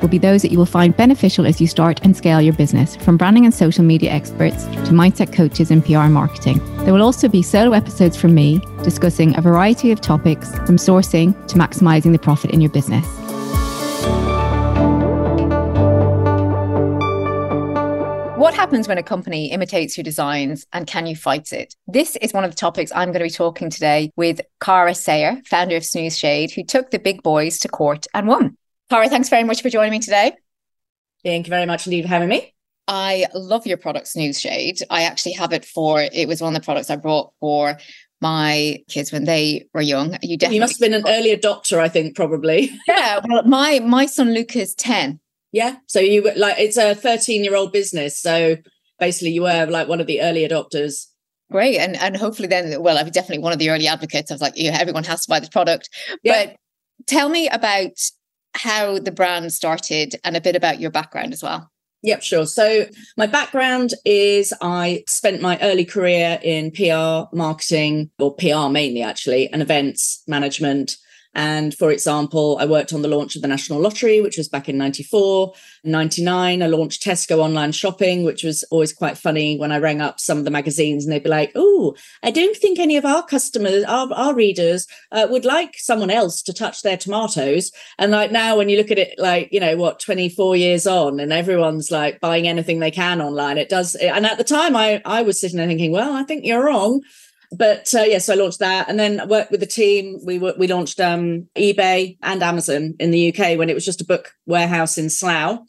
will be those that you will find beneficial as you start and scale your business, from branding and social media experts to mindset coaches and PR marketing. There will also be solo episodes from me discussing a variety of topics from sourcing to maximizing the profit in your business. What happens when a company imitates your designs and can you fight it? This is one of the topics I'm going to be talking today with Cara Sayer, founder of Snooze Shade, who took the big boys to court and won. Cara, thanks very much for joining me today. Thank you very much indeed for having me. I love your product, Snooze Shade. I actually have it for, it was one of the products I brought for my kids when they were young. You definitely you must have been an early adopter, I think, probably. yeah. Well, my my son Lucas 10. Yeah. So you were like it's a 13 year old business. So basically you were like one of the early adopters. Great. And and hopefully then, well, I'm definitely one of the early advocates. I was like, yeah, everyone has to buy this product. Yeah. But tell me about how the brand started and a bit about your background as well. Yep, sure. So my background is I spent my early career in PR marketing or PR mainly actually and events management and for example, I worked on the launch of the National Lottery, which was back in 94. 99, I launched Tesco online shopping, which was always quite funny when I rang up some of the magazines and they'd be like, Oh, I don't think any of our customers, our, our readers uh, would like someone else to touch their tomatoes. And like now, when you look at it, like, you know, what, 24 years on and everyone's like buying anything they can online, it does. And at the time, I, I was sitting there thinking, Well, I think you're wrong but uh, yeah, so I launched that, and then I worked with the team. We we launched um, eBay and Amazon in the UK when it was just a book warehouse in Slough.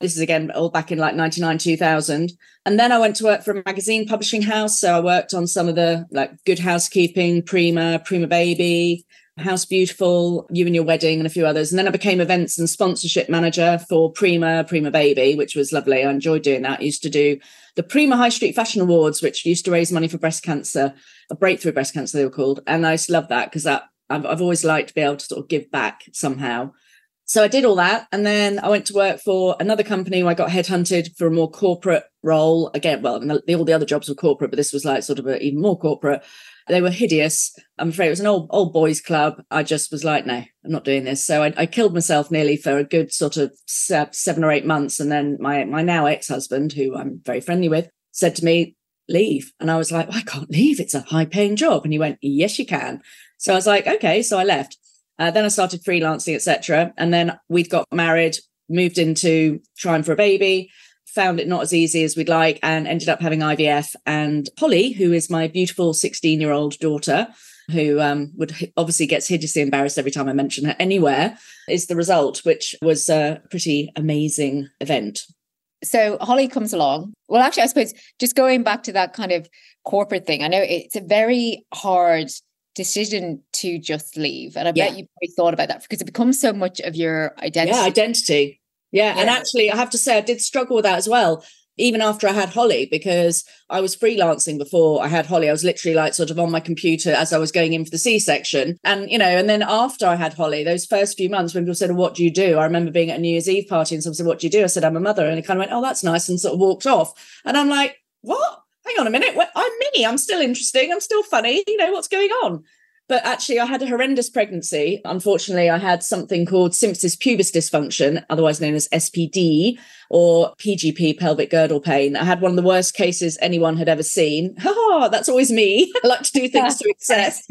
This is again all back in like 99, 2000. And then I went to work for a magazine publishing house. So I worked on some of the like Good Housekeeping, Prima, Prima Baby, House Beautiful, You and Your Wedding, and a few others. And then I became events and sponsorship manager for Prima, Prima Baby, which was lovely. I enjoyed doing that. I used to do the Prima High Street Fashion Awards, which used to raise money for breast cancer, a breakthrough breast cancer, they were called. And I just love that because that I've, I've always liked to be able to sort of give back somehow. So I did all that. And then I went to work for another company where I got headhunted for a more corporate role. Again, well, all the other jobs were corporate, but this was like sort of a, even more corporate. They were hideous. I'm afraid it was an old old boys club. I just was like, no, I'm not doing this. So I, I killed myself nearly for a good sort of seven or eight months. And then my my now ex husband, who I'm very friendly with, said to me, leave. And I was like, well, I can't leave. It's a high paying job. And he went, yes, you can. So I was like, okay. So I left. Uh, then I started freelancing, etc. And then we'd got married, moved into trying for a baby found it not as easy as we'd like and ended up having IVF. And Holly, who is my beautiful 16 year old daughter, who um, would obviously gets hideously embarrassed every time I mention her anywhere, is the result, which was a pretty amazing event. So Holly comes along. Well, actually, I suppose just going back to that kind of corporate thing, I know it's a very hard decision to just leave. And I yeah. bet you probably thought about that because it becomes so much of your identity. Yeah, identity. Yeah, yeah. And actually, I have to say, I did struggle with that as well. Even after I had Holly, because I was freelancing before I had Holly, I was literally like sort of on my computer as I was going in for the C section. And, you know, and then after I had Holly, those first few months when people said, What do you do? I remember being at a New Year's Eve party and someone said, What do you do? I said, I'm a mother. And he kind of went, Oh, that's nice. And sort of walked off. And I'm like, What? Hang on a minute. I'm me. I'm still interesting. I'm still funny. You know, what's going on? But actually, I had a horrendous pregnancy. Unfortunately, I had something called symphysis pubis dysfunction, otherwise known as SPD or PGP, pelvic girdle pain. I had one of the worst cases anyone had ever seen. Ha ha! That's always me. I like to do things to excess.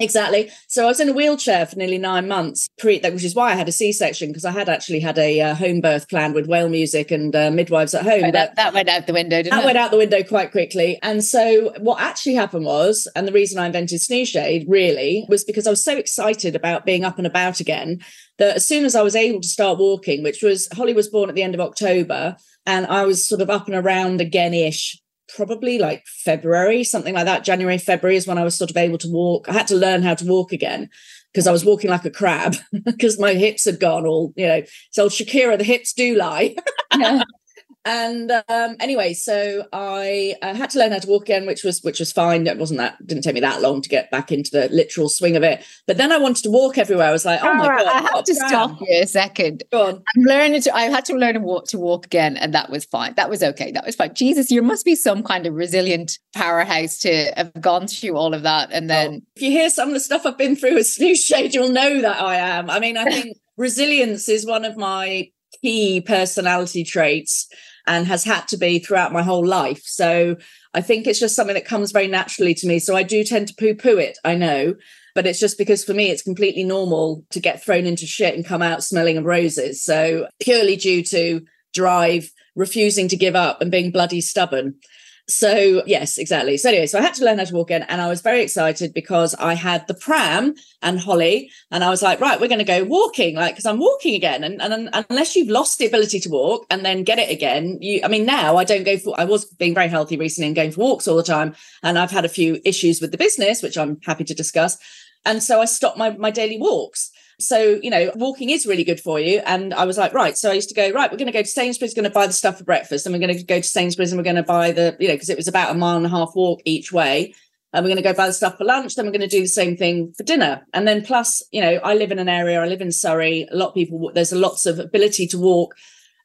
Exactly. So I was in a wheelchair for nearly nine months, pre, which is why I had a C-section because I had actually had a uh, home birth planned with whale music and uh, midwives at home. Oh, that, that, went out the window, that it? went out the window quite quickly. And so what actually happened was, and the reason I invented Snooze Shade really was because I was so excited about being up and about again that as soon as I was able to start walking, which was Holly was born at the end of October, and I was sort of up and around again ish probably like February, something like that. January, February is when I was sort of able to walk. I had to learn how to walk again because I was walking like a crab because my hips had gone all, you know, so Shakira, the hips do lie. And um, anyway, so I uh, had to learn how to walk again, which was which was fine. It wasn't that didn't take me that long to get back into the literal swing of it. But then I wanted to walk everywhere. I was like, oh my god! I have to stop you a second. Go on. I'm learning to. I had to learn to walk to walk again, and that was fine. That was okay. That was fine. Jesus, you must be some kind of resilient powerhouse to have gone through all of that, and then oh, if you hear some of the stuff I've been through with Snooze Shade, you'll know that I am. I mean, I think resilience is one of my key personality traits and has had to be throughout my whole life. So I think it's just something that comes very naturally to me. So I do tend to poo poo it, I know, but it's just because for me, it's completely normal to get thrown into shit and come out smelling of roses. So purely due to drive, refusing to give up, and being bloody stubborn. So, yes, exactly. So, anyway, so I had to learn how to walk again. And I was very excited because I had the pram and Holly. And I was like, right, we're going to go walking, like, because I'm walking again. And, and, and unless you've lost the ability to walk and then get it again, you, I mean, now I don't go for, I was being very healthy recently and going for walks all the time. And I've had a few issues with the business, which I'm happy to discuss. And so I stopped my, my daily walks. So, you know, walking is really good for you. And I was like, right. So I used to go, right, we're going to go to Sainsbury's, going to buy the stuff for breakfast. And we're going to go to Sainsbury's and we're going to buy the, you know, because it was about a mile and a half walk each way. And we're going to go buy the stuff for lunch. Then we're going to do the same thing for dinner. And then plus, you know, I live in an area, I live in Surrey. A lot of people, there's lots of ability to walk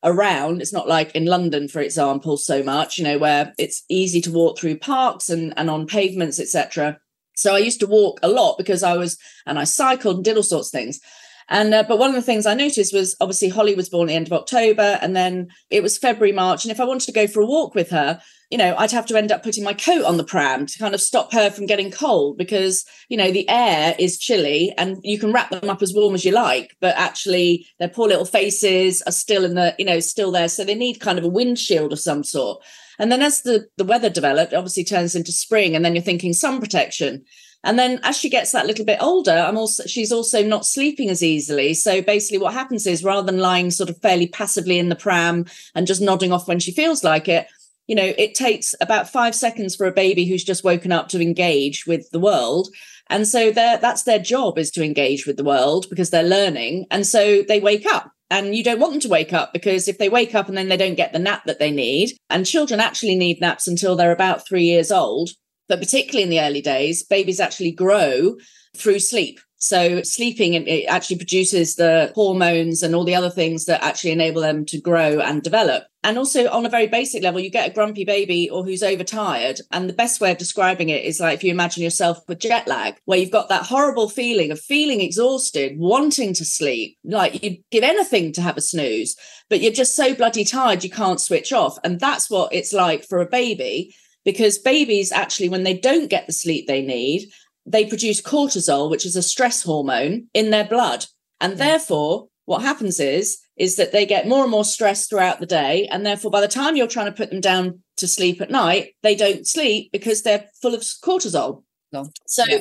around. It's not like in London, for example, so much, you know, where it's easy to walk through parks and, and on pavements, etc. So I used to walk a lot because I was, and I cycled and did all sorts of things. And uh, but one of the things I noticed was obviously Holly was born at the end of October, and then it was February, March, and if I wanted to go for a walk with her, you know, I'd have to end up putting my coat on the pram to kind of stop her from getting cold because you know the air is chilly, and you can wrap them up as warm as you like, but actually their poor little faces are still in the you know still there, so they need kind of a windshield of some sort. And then as the, the weather developed, obviously turns into spring, and then you're thinking sun protection. And then as she gets that little bit older, I'm also she's also not sleeping as easily. So basically what happens is rather than lying sort of fairly passively in the pram and just nodding off when she feels like it, you know, it takes about five seconds for a baby who's just woken up to engage with the world. And so that's their job is to engage with the world because they're learning. And so they wake up and you don't want them to wake up because if they wake up and then they don't get the nap that they need, and children actually need naps until they're about three years old. But particularly in the early days, babies actually grow through sleep. So sleeping it actually produces the hormones and all the other things that actually enable them to grow and develop. And also on a very basic level, you get a grumpy baby or who's overtired. And the best way of describing it is like if you imagine yourself with jet lag, where you've got that horrible feeling of feeling exhausted, wanting to sleep, like you'd give anything to have a snooze, but you're just so bloody tired you can't switch off. And that's what it's like for a baby because babies actually, when they don't get the sleep they need, they produce cortisol, which is a stress hormone in their blood. And mm. therefore, what happens is, is that they get more and more stress throughout the day. And therefore, by the time you're trying to put them down to sleep at night, they don't sleep because they're full of cortisol. No. So yeah.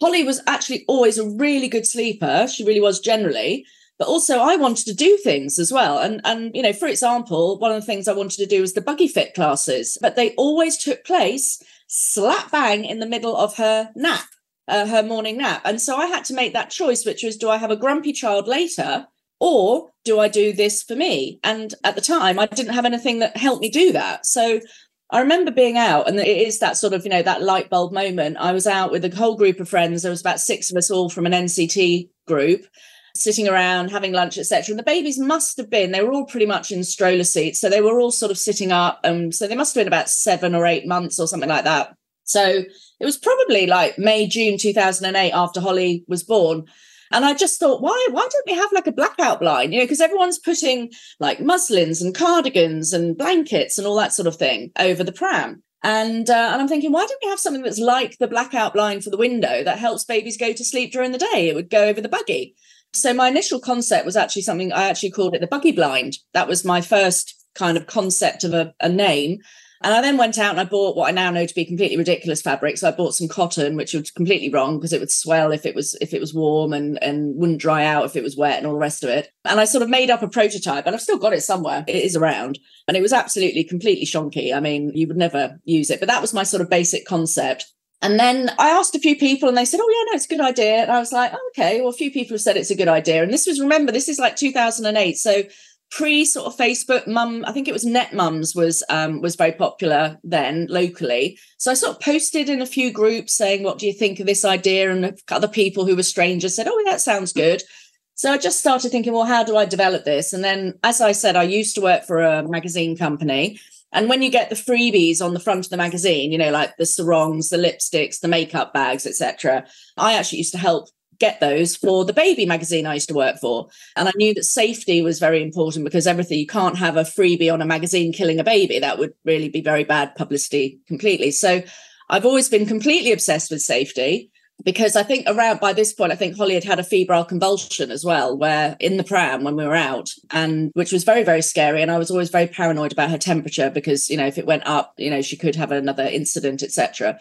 Holly was actually always a really good sleeper. She really was generally. But also I wanted to do things as well. And and you know, for example, one of the things I wanted to do was the buggy fit classes, but they always took place slap bang in the middle of her nap, uh, her morning nap. And so I had to make that choice, which was do I have a grumpy child later or do I do this for me? And at the time, I didn't have anything that helped me do that. So I remember being out, and it is that sort of, you know, that light bulb moment. I was out with a whole group of friends. There was about six of us all from an NCT group sitting around having lunch etc and the babies must have been they were all pretty much in stroller seats so they were all sort of sitting up and so they must have been about seven or eight months or something like that so it was probably like may june 2008 after holly was born and I just thought, why, why don't we have like a blackout blind? You know, because everyone's putting like muslins and cardigans and blankets and all that sort of thing over the pram. And uh, and I'm thinking, why don't we have something that's like the blackout blind for the window that helps babies go to sleep during the day? It would go over the buggy. So my initial concept was actually something I actually called it the buggy blind. That was my first kind of concept of a, a name. And I then went out and I bought what I now know to be completely ridiculous fabric. So I bought some cotton, which was completely wrong because it would swell if it was if it was warm and and wouldn't dry out if it was wet and all the rest of it. And I sort of made up a prototype, and I've still got it somewhere. It is around, and it was absolutely completely shonky. I mean, you would never use it, but that was my sort of basic concept. And then I asked a few people and they said, Oh, yeah, no, it's a good idea. And I was like, oh, Okay, well, a few people have said it's a good idea. And this was, remember, this is like 2008. So pre sort of Facebook mum I think it was Net Mums was um was very popular then locally so I sort of posted in a few groups saying what do you think of this idea and other people who were strangers said oh that sounds good so I just started thinking well how do I develop this and then as I said I used to work for a magazine company and when you get the freebies on the front of the magazine, you know, like the sarongs, the lipsticks, the makeup bags, etc., I actually used to help get those for the baby magazine I used to work for. And I knew that safety was very important because everything, you can't have a freebie on a magazine killing a baby. That would really be very bad publicity completely. So I've always been completely obsessed with safety because I think around by this point, I think Holly had had a febrile convulsion as well, where in the pram when we were out, and which was very, very scary. And I was always very paranoid about her temperature because, you know, if it went up, you know, she could have another incident, etc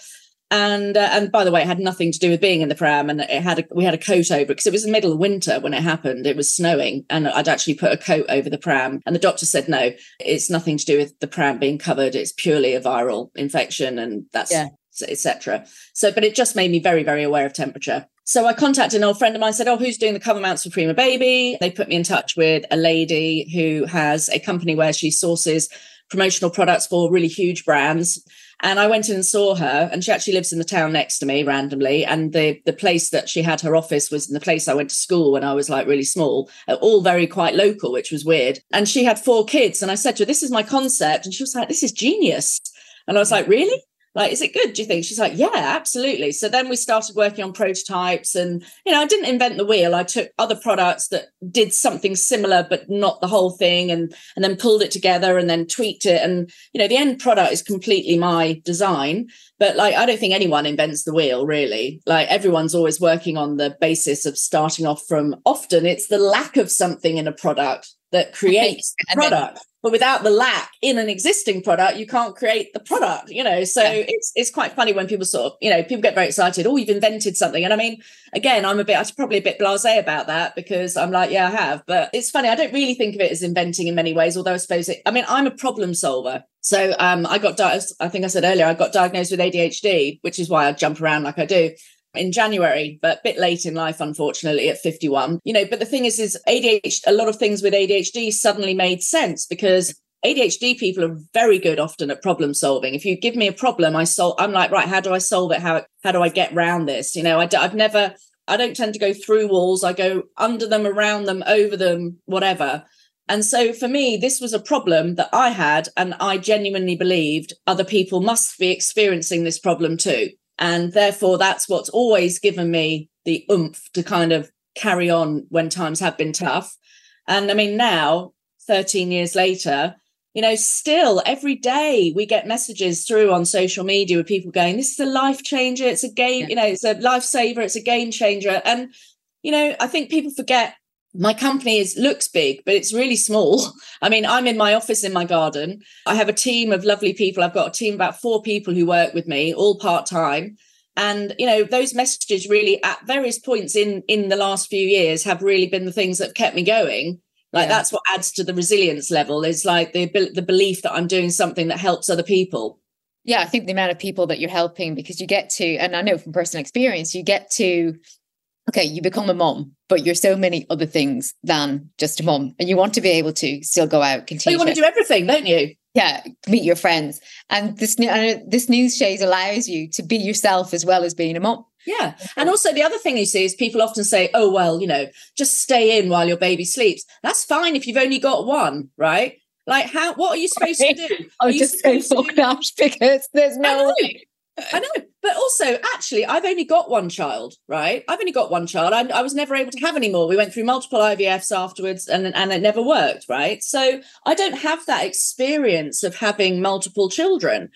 and uh, and by the way, it had nothing to do with being in the pram, and it had a, we had a coat over because it was the middle of winter when it happened. It was snowing, and I'd actually put a coat over the pram, and the doctor said no, it's nothing to do with the pram being covered. It's purely a viral infection, and that's yeah. Etc. So, but it just made me very very aware of temperature. So I contacted an old friend of mine, said, Oh, who's doing the cover mounts for Prima Baby? They put me in touch with a lady who has a company where she sources promotional products for really huge brands. And I went in and saw her, and she actually lives in the town next to me randomly. And the the place that she had her office was in the place I went to school when I was like really small, all very quite local, which was weird. And she had four kids, and I said to her, "This is my concept," and she was like, "This is genius." And I was like, "Really?" Like is it good do you think? She's like yeah absolutely. So then we started working on prototypes and you know i didn't invent the wheel. I took other products that did something similar but not the whole thing and and then pulled it together and then tweaked it. And you know the end product is completely my design but like i don't think anyone invents the wheel really. Like everyone's always working on the basis of starting off from often it's the lack of something in a product that creates the product then- but without the lack in an existing product you can't create the product you know so yeah. it's it's quite funny when people sort of you know people get very excited oh you've invented something and i mean again i'm a bit i'm probably a bit blasé about that because i'm like yeah i have but it's funny i don't really think of it as inventing in many ways although i suppose it i mean i'm a problem solver so um, I got diagnosed. I think I said earlier, I got diagnosed with ADHD, which is why I jump around like I do in January, but a bit late in life, unfortunately, at 51. You know, but the thing is, is ADHD, a lot of things with ADHD suddenly made sense because ADHD people are very good often at problem solving. If you give me a problem, I solve, I'm like, right, how do I solve it? How, how do I get around this? You know, I, I've never, I don't tend to go through walls. I go under them, around them, over them, whatever. And so for me, this was a problem that I had, and I genuinely believed other people must be experiencing this problem too. And therefore, that's what's always given me the oomph to kind of carry on when times have been tough. And I mean, now, 13 years later, you know, still every day we get messages through on social media with people going, This is a life changer. It's a game, yeah. you know, it's a lifesaver. It's a game changer. And, you know, I think people forget my company is looks big but it's really small. I mean i'm in my office in my garden. I have a team of lovely people. I've got a team of about four people who work with me all part-time. And you know those messages really at various points in in the last few years have really been the things that have kept me going. Like yeah. that's what adds to the resilience level. Is like the the belief that i'm doing something that helps other people. Yeah i think the amount of people that you're helping because you get to and i know from personal experience you get to okay, you become a mom, but you're so many other things than just a mom, and you want to be able to still go out, continue. Well, you want to do everything, don't you? Yeah, meet your friends, and this new uh, this Snooze Shade allows you to be yourself as well as being a mom. Yeah, and also the other thing you see is people often say, "Oh, well, you know, just stay in while your baby sleeps." That's fine if you've only got one, right? Like, how? What are you supposed to do? I just say fuck that because there's no. I know, but also, actually, I've only got one child, right? I've only got one child. I, I, was never able to have any more. We went through multiple IVFs afterwards, and and it never worked, right? So I don't have that experience of having multiple children.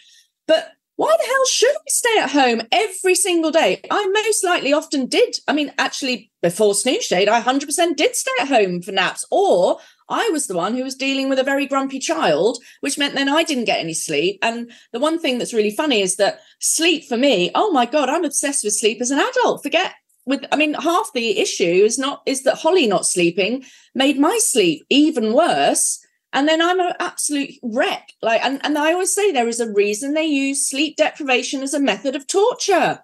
But why the hell should I stay at home every single day? I most likely often did. I mean, actually, before Snooze Shade, I 100% did stay at home for naps, or I was the one who was dealing with a very grumpy child, which meant then I didn't get any sleep. And the one thing that's really funny is that sleep for me, oh my God, I'm obsessed with sleep as an adult. Forget with I mean, half the issue is not is that Holly not sleeping made my sleep even worse. And then I'm an absolute wreck. Like, and, and I always say there is a reason they use sleep deprivation as a method of torture.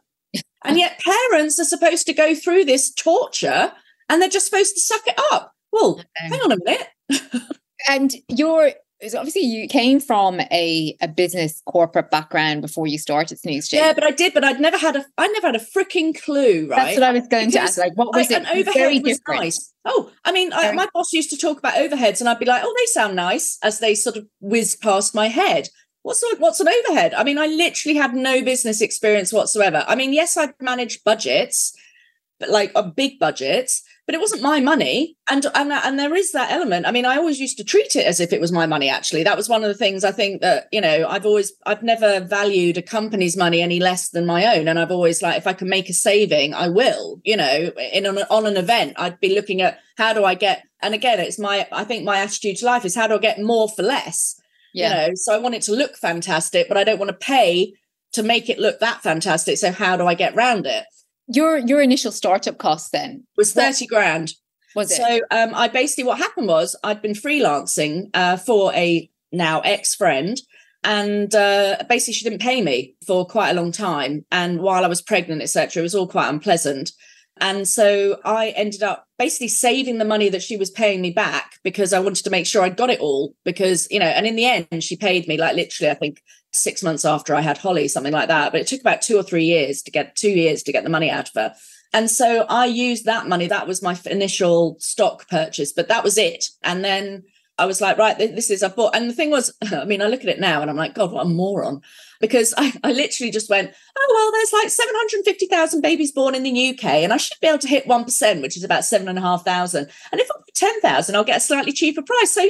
and yet parents are supposed to go through this torture and they're just supposed to suck it up. Well, hang on a minute. And you're so obviously you came from a, a business corporate background before you started Snooze Yeah, but I did, but I'd never had a I never had a freaking clue, right? That's what I was going because to ask. Like what was I, it? An overhead was nice. Oh, I mean, I, my boss used to talk about overheads and I'd be like, oh, they sound nice as they sort of whiz past my head. What's what's an overhead? I mean, I literally had no business experience whatsoever. I mean, yes, I've managed budgets, but like a big budgets, but it wasn't my money. And and and there is that element. I mean i always used to treat it as if it was my money actually. That was one of the things i think that you know i've always i've never valued a company's money any less than my own. And i've always like if i can make a saving i will you know in on, on an event i'd be looking at how do i get and again it's my i think my attitude to life is how do i get more for less? Yeah. you know so i want it to look fantastic but i don't want to pay to make it look that fantastic. So how do i get round it your your initial startup cost then was 30 what, grand. was it? So um i basically what happened was i'd been freelancing uh, for a now ex-friend and uh, basically she didn't pay me for quite a long time. And while i was pregnant etc it was all quite unpleasant. And so i ended up basically saving the money that she was paying me back because i wanted to make sure i got it all because you know and in the end she paid me like literally i think six months after I had Holly, something like that. But it took about two or three years to get two years to get the money out of her. And so I used that money. That was my initial stock purchase, but that was it. And then I was like, right, this is I bought. And the thing was, I mean, I look at it now and I'm like, God, what a moron. Because I, I literally just went, oh, well, there's like 750,000 babies born in the UK and I should be able to hit 1%, which is about seven and a half thousand. And if I put 10,000, I'll get a slightly cheaper price. So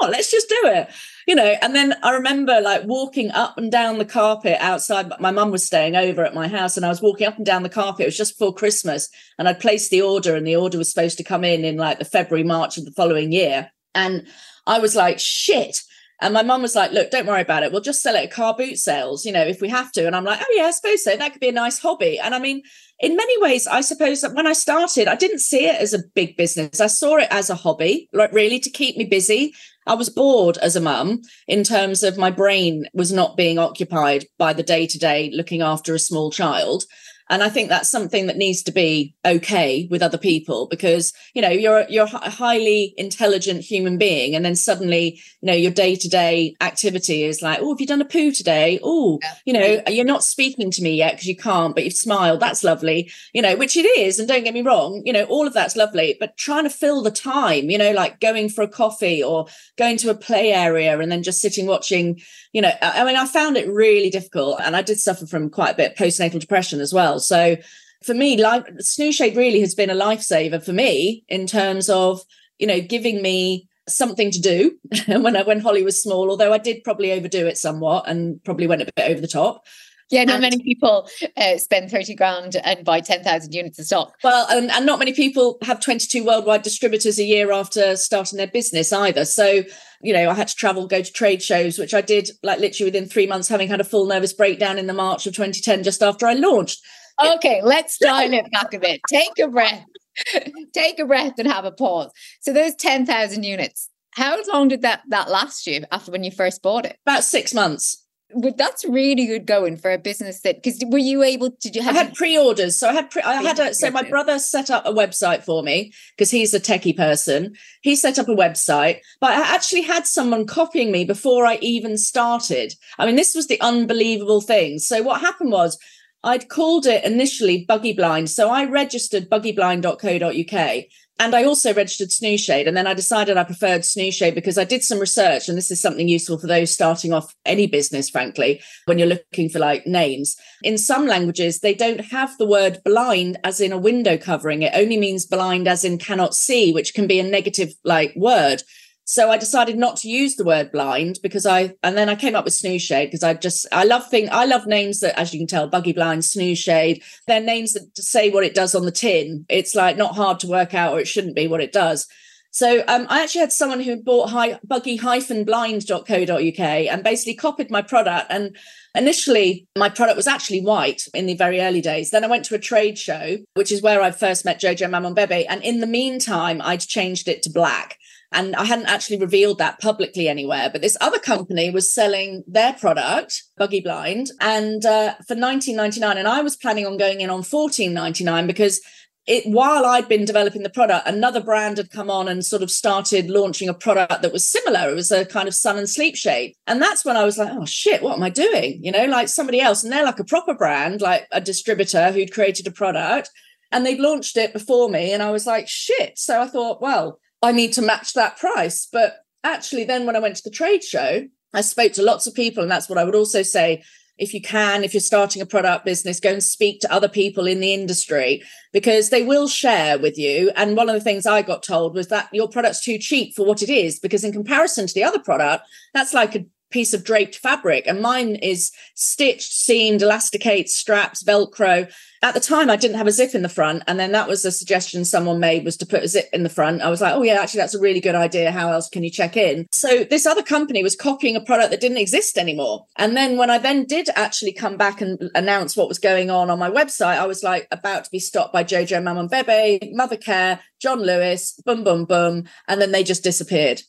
oh, let's just do it you know and then i remember like walking up and down the carpet outside But my mum was staying over at my house and i was walking up and down the carpet it was just before christmas and i'd placed the order and the order was supposed to come in in like the february march of the following year and i was like shit and my mum was like, look, don't worry about it. We'll just sell it at car boot sales, you know, if we have to. And I'm like, oh, yeah, I suppose so. That could be a nice hobby. And I mean, in many ways, I suppose that when I started, I didn't see it as a big business. I saw it as a hobby, like really to keep me busy. I was bored as a mum in terms of my brain was not being occupied by the day to day looking after a small child. And I think that's something that needs to be okay with other people because, you know, you're, you're a highly intelligent human being. And then suddenly, you know, your day to day activity is like, oh, have you done a poo today? Oh, yeah. you know, you're not speaking to me yet because you can't, but you've smiled. That's lovely, you know, which it is. And don't get me wrong, you know, all of that's lovely, but trying to fill the time, you know, like going for a coffee or going to a play area and then just sitting watching, you know, I mean, I found it really difficult and I did suffer from quite a bit postnatal depression as well. So for me, life, Snooze Shade really has been a lifesaver for me in terms of, you know, giving me something to do when I, when Holly was small, although I did probably overdo it somewhat and probably went a bit over the top. Yeah, not and, many people uh, spend 30 grand and buy 10,000 units of stock. Well, and, and not many people have 22 worldwide distributors a year after starting their business either. So, you know, I had to travel, go to trade shows, which I did like literally within three months, having had a full nervous breakdown in the March of 2010, just after I launched. Okay, let's dial it back a bit. Take a breath. Take a breath and have a pause. So those 10,000 units, how long did that that last you after when you first bought it? About six months but that's really good going for a business that because were you able to do I had pre-orders so I had pre- I had a so my brother set up a website for me because he's a techie person. He set up a website but I actually had someone copying me before I even started. I mean this was the unbelievable thing. So what happened was I'd called it initially Buggy Blind so I registered buggyblind.co.uk and I also registered Snooze Shade. And then I decided I preferred Snooze Shade because I did some research. And this is something useful for those starting off any business, frankly, when you're looking for like names. In some languages, they don't have the word blind as in a window covering. It only means blind as in cannot see, which can be a negative like word. So I decided not to use the word blind because I, and then I came up with snooze shade because I just, I love thing, I love names that, as you can tell, buggy blind, snooze shade. They're names that say what it does on the tin. It's like not hard to work out, or it shouldn't be what it does. So um, I actually had someone who bought hi- buggy-blind.co.uk and basically copied my product. And initially, my product was actually white in the very early days. Then I went to a trade show, which is where I first met Jojo Maman Bebe. And in the meantime, I'd changed it to black. And I hadn't actually revealed that publicly anywhere, but this other company was selling their product, Buggy Blind, and uh, for 19.99. And I was planning on going in on 14.99 because it while I'd been developing the product, another brand had come on and sort of started launching a product that was similar. It was a kind of sun and sleep shade. And that's when I was like, oh shit, what am I doing? You know, like somebody else. And they're like a proper brand, like a distributor who'd created a product and they'd launched it before me. And I was like, shit. So I thought, well, I need to match that price. But actually, then when I went to the trade show, I spoke to lots of people. And that's what I would also say if you can, if you're starting a product business, go and speak to other people in the industry because they will share with you. And one of the things I got told was that your product's too cheap for what it is, because in comparison to the other product, that's like a piece of draped fabric. And mine is stitched, seamed, elasticates, straps, Velcro at the time I didn't have a zip in the front. And then that was a suggestion someone made was to put a zip in the front. I was like, oh yeah, actually that's a really good idea. How else can you check in? So this other company was copying a product that didn't exist anymore. And then when I then did actually come back and announce what was going on on my website, I was like about to be stopped by Jojo Maman Bebe, Mothercare, John Lewis, boom, boom, boom. And then they just disappeared.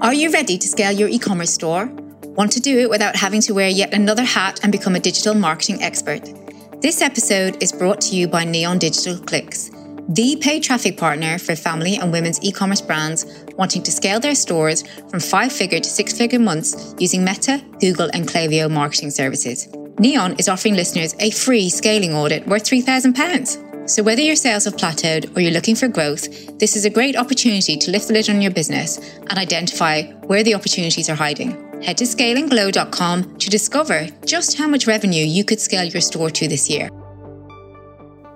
Are you ready to scale your e-commerce store? Want to do it without having to wear yet another hat and become a digital marketing expert? This episode is brought to you by Neon Digital Clicks, the paid traffic partner for family and women's e commerce brands wanting to scale their stores from five figure to six figure months using Meta, Google, and Klaviyo marketing services. Neon is offering listeners a free scaling audit worth £3,000. So, whether your sales have plateaued or you're looking for growth, this is a great opportunity to lift the lid on your business and identify where the opportunities are hiding. Head to scalingglow.com to discover just how much revenue you could scale your store to this year.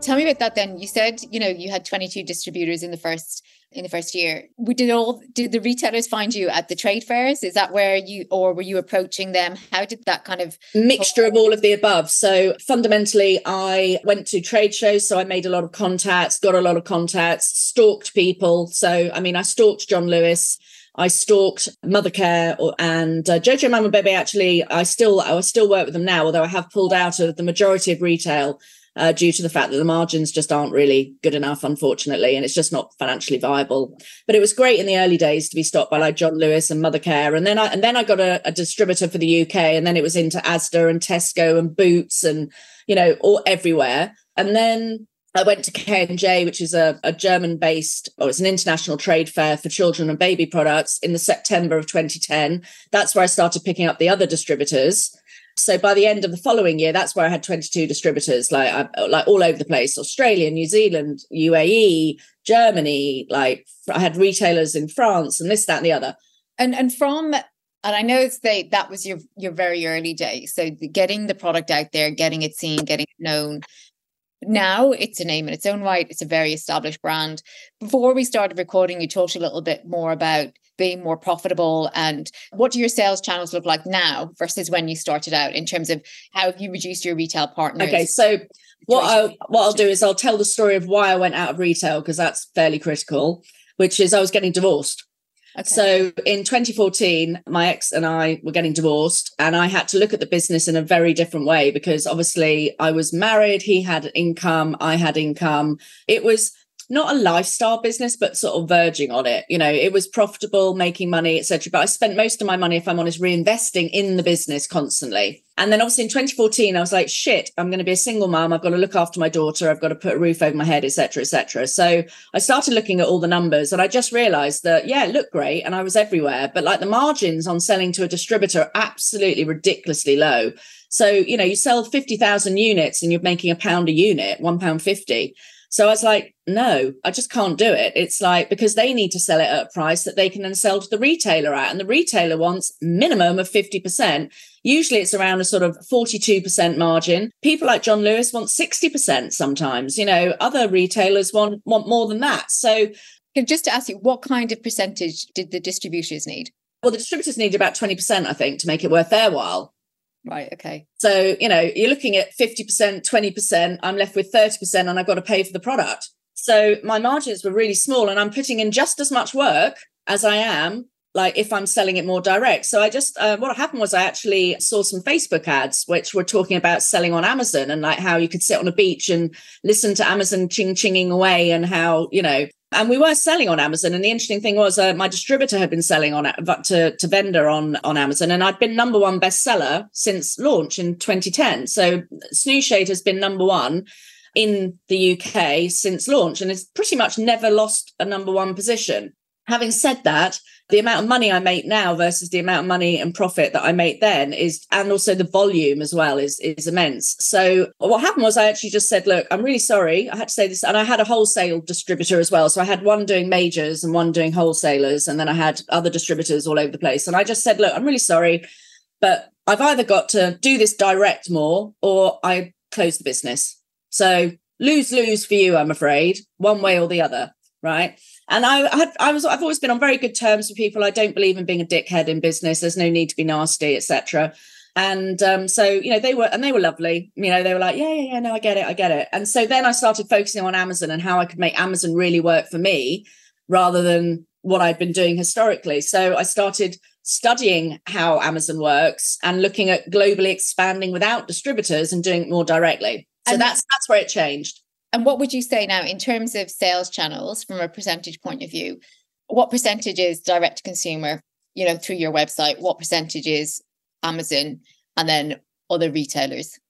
Tell me about that then. You said, you know, you had 22 distributors in the first in the first year. Did all did the retailers find you at the trade fairs? Is that where you or were you approaching them? How did that kind of mixture of all of the above? So fundamentally I went to trade shows, so I made a lot of contacts, got a lot of contacts, stalked people. So I mean I stalked John Lewis I stalked Mothercare and uh, Jojo Maman Bebe. Actually, I still I still work with them now, although I have pulled out of the majority of retail uh, due to the fact that the margins just aren't really good enough, unfortunately, and it's just not financially viable. But it was great in the early days to be stopped by like John Lewis and Mothercare, and then I and then I got a, a distributor for the UK, and then it was into Asda and Tesco and Boots and you know all everywhere. And then I went to K&J, which is a, a German-based, or it's an international trade fair for children and baby products in the September of 2010. That's where I started picking up the other distributors. So by the end of the following year, that's where I had 22 distributors, like I, like all over the place: Australia, New Zealand, UAE, Germany. Like I had retailers in France and this, that, and the other. And and from and I know it's that was your your very early days. So getting the product out there, getting it seen, getting it known, now it's a name in its own right. It's a very established brand. Before we started recording, you talked a little bit more about being more profitable and what do your sales channels look like now versus when you started out in terms of how have you reduced your retail partners? Okay, so what I what I'll do is I'll tell the story of why I went out of retail because that's fairly critical, which is I was getting divorced. Okay. So in 2014, my ex and I were getting divorced, and I had to look at the business in a very different way because obviously I was married, he had income, I had income. It was not a lifestyle business, but sort of verging on it. You know, it was profitable, making money, etc. But I spent most of my money, if I'm honest, reinvesting in the business constantly. And then obviously in 2014, I was like, shit, I'm going to be a single mom. I've got to look after my daughter. I've got to put a roof over my head, etc., etc. So I started looking at all the numbers and I just realized that, yeah, it looked great. And I was everywhere. But like the margins on selling to a distributor are absolutely ridiculously low. So, you know, you sell 50,000 units and you're making a pound a unit, one pound 50. So I was like, no, I just can't do it. It's like because they need to sell it at a price that they can then sell to the retailer at. And the retailer wants minimum of 50%. Usually it's around a sort of 42% margin. People like John Lewis want 60% sometimes. You know, other retailers want want more than that. So just to ask you, what kind of percentage did the distributors need? Well, the distributors need about 20%, I think, to make it worth their while. Right. Okay. So, you know, you're looking at 50%, 20%. I'm left with 30% and I've got to pay for the product. So my margins were really small and I'm putting in just as much work as I am like if I'm selling it more direct. So I just, uh, what happened was I actually saw some Facebook ads which were talking about selling on Amazon and like how you could sit on a beach and listen to Amazon ching chinging away and how, you know, and we were selling on Amazon. And the interesting thing was, uh, my distributor had been selling on to to vendor on on Amazon, and I'd been number one bestseller since launch in 2010. So Snooze Shade has been number one. in the UK since launch and has pretty much never lost a number one position. Having said that, the amount of money I make now versus the amount of money and profit that I make then is, and also the volume as well is is immense. So what happened was I actually just said, look, I'm really sorry. I had to say this, and I had a wholesale distributor as well. So I had one doing majors and one doing wholesalers, and then I had other distributors all over the place. And I just said, look, I'm really sorry, but I've either got to do this direct more or I close the business. So lose lose for you, I'm afraid, one way or the other, right? And I, I, had, I was, I've always been on very good terms with people. I don't believe in being a dickhead in business. There's no need to be nasty, etc. And um, so, you know, they were, and they were lovely. You know, they were like, yeah, yeah, yeah, no, I get it, I get it. And so then I started focusing on Amazon and how I could make Amazon really work for me, rather than what I'd been doing historically. So I started studying how Amazon works and looking at globally expanding without distributors and doing it more directly. So and that's that's where it changed. And what would you say now in terms of sales channels from a percentage point of view? What percentage is direct to consumer, you know, through your website? What percentage is Amazon and then other retailers?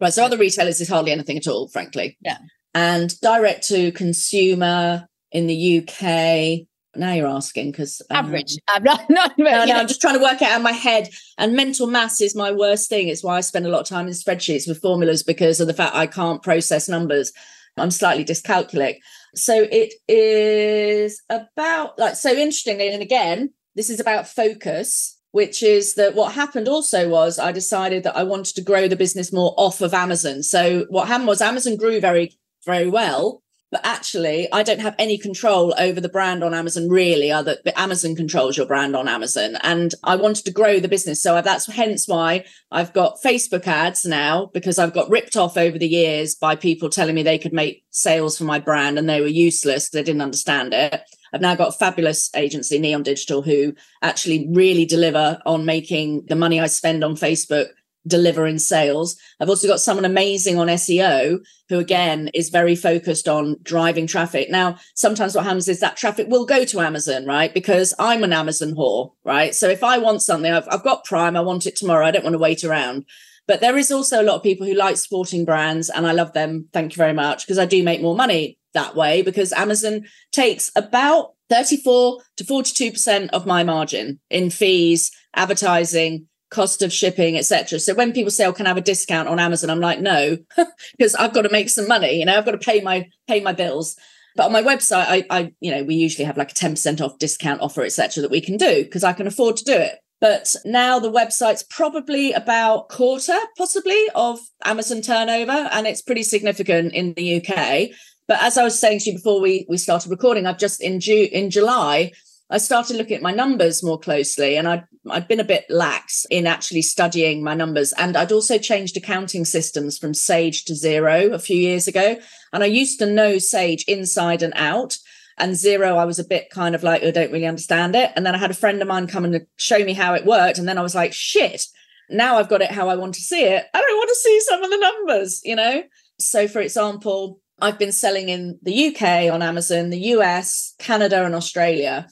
Right. So other retailers is hardly anything at all, frankly. Yeah. And direct to consumer in the UK, now you're asking because um, average. I'm not, not no, no, I'm just trying to work it out in my head. And mental mass is my worst thing. It's why I spend a lot of time in spreadsheets with formulas because of the fact I can't process numbers. I'm slightly dyscalculic. So it is about like so interestingly, and again, this is about focus, which is that what happened also was I decided that I wanted to grow the business more off of Amazon. So what happened was Amazon grew very, very well, but actually i don't have any control over the brand on amazon really other amazon controls your brand on amazon. And i wanted to grow the business. So that's hence why i've got facebook ads now because i've got ripped off over the years by people telling me they could make sales for my brand and they were useless they didn't understand it. I've now got a fabulous agency, Neon Digital, who actually really deliver on making the money I spend on Facebook deliver in sales. I've also got someone amazing on SEO who, again, is very focused on driving traffic. Now, sometimes what happens is that traffic will go to Amazon, right? Because I'm an Amazon whore, right? So if I want something, I've, I've got Prime, I want it tomorrow, I don't want to wait around. But there is also a lot of people who like sporting brands, and I love them. Thank you very much, because I do make more money that way because Amazon takes about 34 to 42% of my margin in fees, advertising, cost of shipping, etc. So when people say, "Oh, can I have a discount on Amazon?" I'm like, "No, because I've got to make some money. You know, I've got to pay my pay my bills." But on my website, I, I you know, we usually have like a 10% off discount offer, etc., that we can do because I can afford to do it. But now the website's probably about quarter, possibly, of Amazon turnover, and it's pretty significant in the UK. But as I was saying to you before we we started recording, I've just in June in July I started looking at my numbers more closely and I'd, I'd been a bit lax in actually studying my numbers. And I'd also changed accounting systems from Sage to Xero a few years ago. And I used to know Sage inside and out. And Xero, I was a bit kind of like, I don't really understand it. And then I had a friend of mine come and show me how it worked. And then I was like, shit, now I've got it how I want to see it. I don't want to see some of the numbers, you know? So, for example, I've been selling in the UK on Amazon, the US, Canada, and Australia.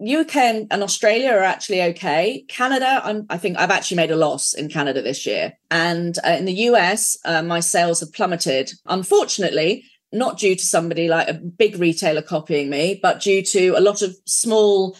UK and, Australia are actually okay. Canada, I'm, i think I've actually made a loss in Canada this year. And uh, in the US, uh, my sales have plummeted. Unfortunately, not due to somebody like a big retailer copying me, but due to a lot of small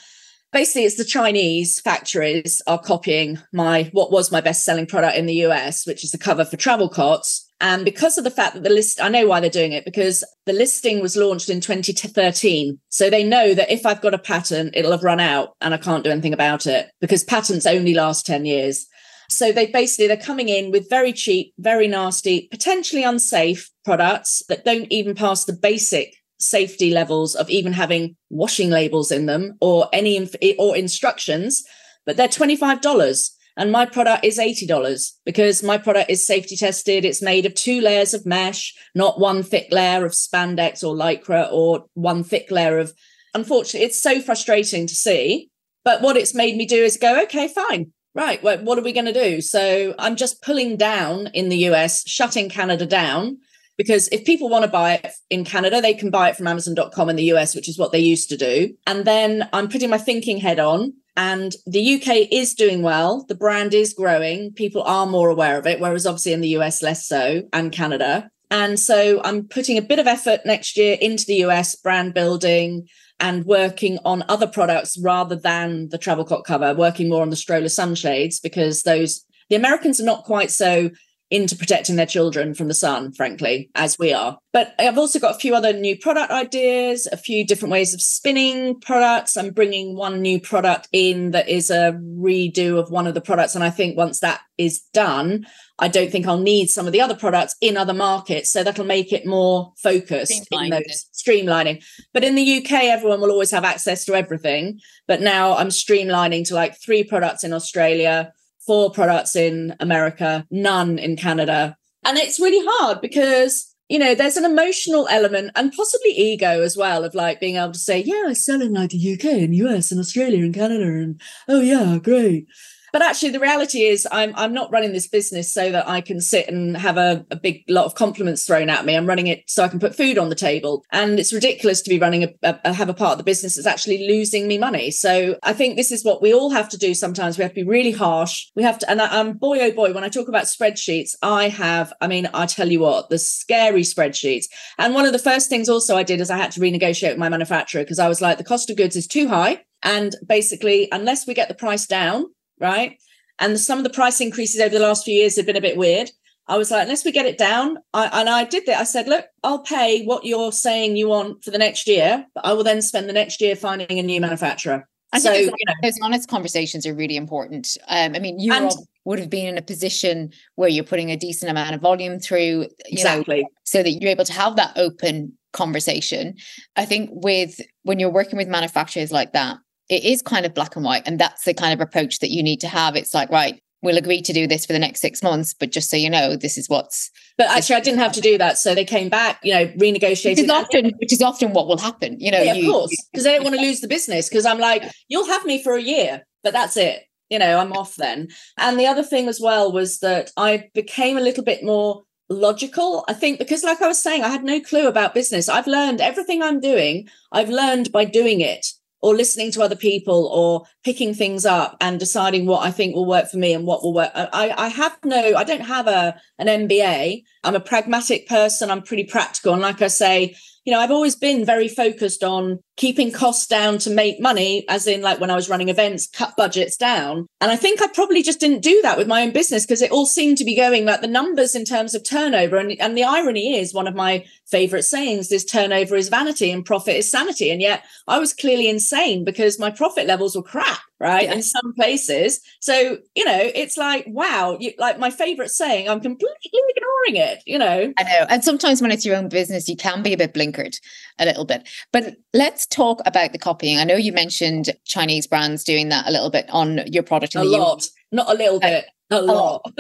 basically it's the chinese factories are copying my what was my best selling product in the us which is the cover for travel cots and because of the fact that the list, I know why they're doing it because the listing was launched in 2013. So they know that if I've got a patent, it'll have run out and I can't do anything about it because patents only last 10 years. So they basically they're coming in with very cheap, very nasty, potentially unsafe products that don't even pass the basic safety levels of even having washing labels in them or any or instructions, but they're $25. And my product is $80 because my product is safety tested. It's made of two layers of mesh, not one thick layer of spandex or lycra or one thick layer of. Unfortunately, it's so frustrating to see. But what it's made me do is go, okay, fine. Right. Well, what are we going to do? So I'm just pulling down in the US, shutting Canada down because if people want to buy it in Canada, they can buy it from Amazon.com in the US, which is what they used to do. And then I'm putting my thinking head on and the UK is doing well. The brand is growing. People are more aware of it, whereas obviously in the US, less so, and Canada. And so I'm putting a bit of effort next year into the US brand building and working on other products rather than the travel cot cover, working more on the stroller sunshades because those the Americans are not quite so into protecting their children from the sun, frankly, as we are. But I've also got a few other new product ideas, a few different ways of spinning products. I'm bringing one new product in that is a redo of one of the products. And I think once that is done, I don't think I'll need some of the other products in other markets. So that'll make it more focused in those streamlining. But in the UK, everyone will always have access to everything. But now I'm streamlining to like three products in Australia, four products in America, none in Canada. And it's really hard because you know, there's an emotional element and possibly ego as well of like being able to say, yeah, I sell in like the UK and US and Australia and Canada and oh yeah, great. But actually, the reality is, I'm I'm not running this business so that I can sit and have a, a big lot of compliments thrown at me. I'm running it so I can put food on the table. And it's ridiculous to be running a, a have a part of the business that's actually losing me money. So I think this is what we all have to do. Sometimes we have to be really harsh. We have to, and I, am boy oh boy, when I talk about spreadsheets, I have. I mean, I tell you what, the scary spreadsheets. And one of the first things also I did is I had to renegotiate with my manufacturer because I was like, the cost of goods is too high. And basically, unless we get the price down, right? And some of the price increases over the last few years have been a bit weird. I was like, unless we get it down, I, and I did that. I said, look, I'll pay what you're saying you want for the next year, but I will then spend the next year finding a new manufacturer. I so, think you know, those honest conversations are really important. Um, I mean, you and, would have been in a position where you're putting a decent amount of volume through, exactly, know, so that you're able to have that open conversation. I think with when you're working with manufacturers like that, it is kind of black and white. And that's the kind of approach that you need to have. It's like, right, we'll agree to do this for the next six months, but just so you know, this is what's. But actually, I didn't have to do that. So they came back, you know, renegotiated. Which is often, which is often what will happen, you know. Yeah, you, of course, because they don't want to lose the business. Because I'm like, you'll have me for a year, but that's it. You know, I'm off then. And the other thing as well was that I became a little bit more logical. I think because, like I was saying, I had no clue about business. I've learned everything I'm doing, I've learned by doing it or listening to other people or picking things up and deciding what I think will work for me and what will work. I, I have no, I don't have a an MBA. I'm a pragmatic person. I'm pretty practical. And like I say, you know, I've always been very focused on keeping costs down to make money, as in like when I was running events, cut budgets down. And I think I probably just didn't do that with my own business because it all seemed to be going like the numbers in terms of turnover. And, and the irony is one of my favorite sayings is turnover is vanity and profit is sanity. And yet I was clearly insane because my profit levels were crap, right? Yeah. In some places. So, you know, it's like, wow, you, like my favorite saying, I'm completely ignoring it, you know? I know. And sometimes when it's your own business, you can be a bit blinkered a little bit. But let's talk about the copying. I know you mentioned Chinese brands doing that a little bit on your product. a lot, US. not a little uh, bit, uh, a, lot.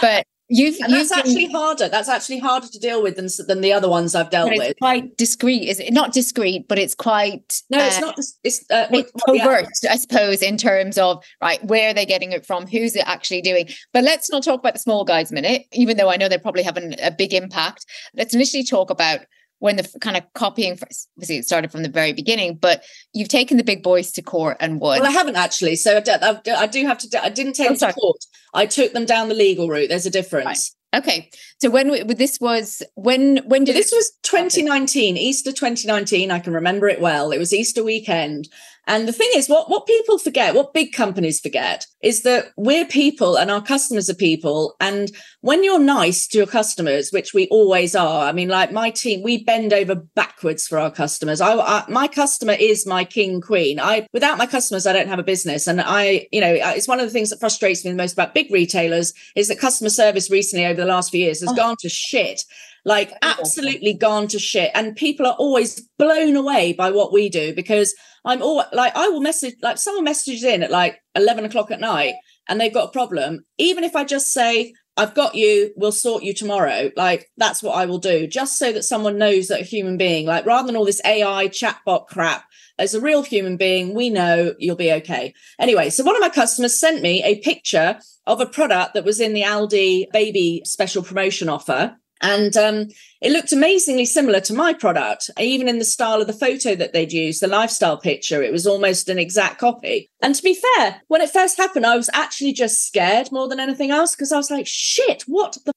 but You've, and that's actually harder. That's actually harder to deal with than than the other ones I've dealt with. Quite discreet, is it? Not discreet, but it's quite. No, uh, it's not. It's uh, covert, I suppose, in terms of right where are they getting it from, who's it actually doing. But let's not talk about the small guys a minute, even though I know they're probably having a big impact. Let's initially talk about when the kind of copying obviously it started from the very beginning but you've taken the big boys to court and won. Well i haven't actually so i do, I do have to i didn't take oh, them to court. I took them down the legal route. There's a difference. Right. okay. So when this was when when did this was 2019 easter 2019 i can remember it well. It was easter weekend and the thing is, what, what people forget, what big companies forget, is that we're people and our customers are people. And when you're nice to your customers, which we always are, I mean, like my team, we bend over backwards for our customers. I, I my customer is my king queen. I without my customers, I don't have a business. And I, you know, it's one of the things that frustrates me the most about big retailers is that customer service recently over the last few years has oh. gone to shit like absolutely gone to shit. And people are always blown away by what we do because i'm all like i will message like someone messages in at like 11 o'clock at night and they've got a problem. Even if i just say i've got you we'll sort you tomorrow like that's what i will do just so that someone knows that a human being like rather than all this ai chatbot crap as a real human being we know you'll be okay. Anyway so one of my customers sent me a picture of a product that was in the aldi baby special promotion offer and um, it looked amazingly similar to my product, even in the style of the photo that they'd used, the lifestyle picture. It was almost an exact copy. And to be fair, when it first happened, I was actually just scared more than anything else because I was like, shit, what the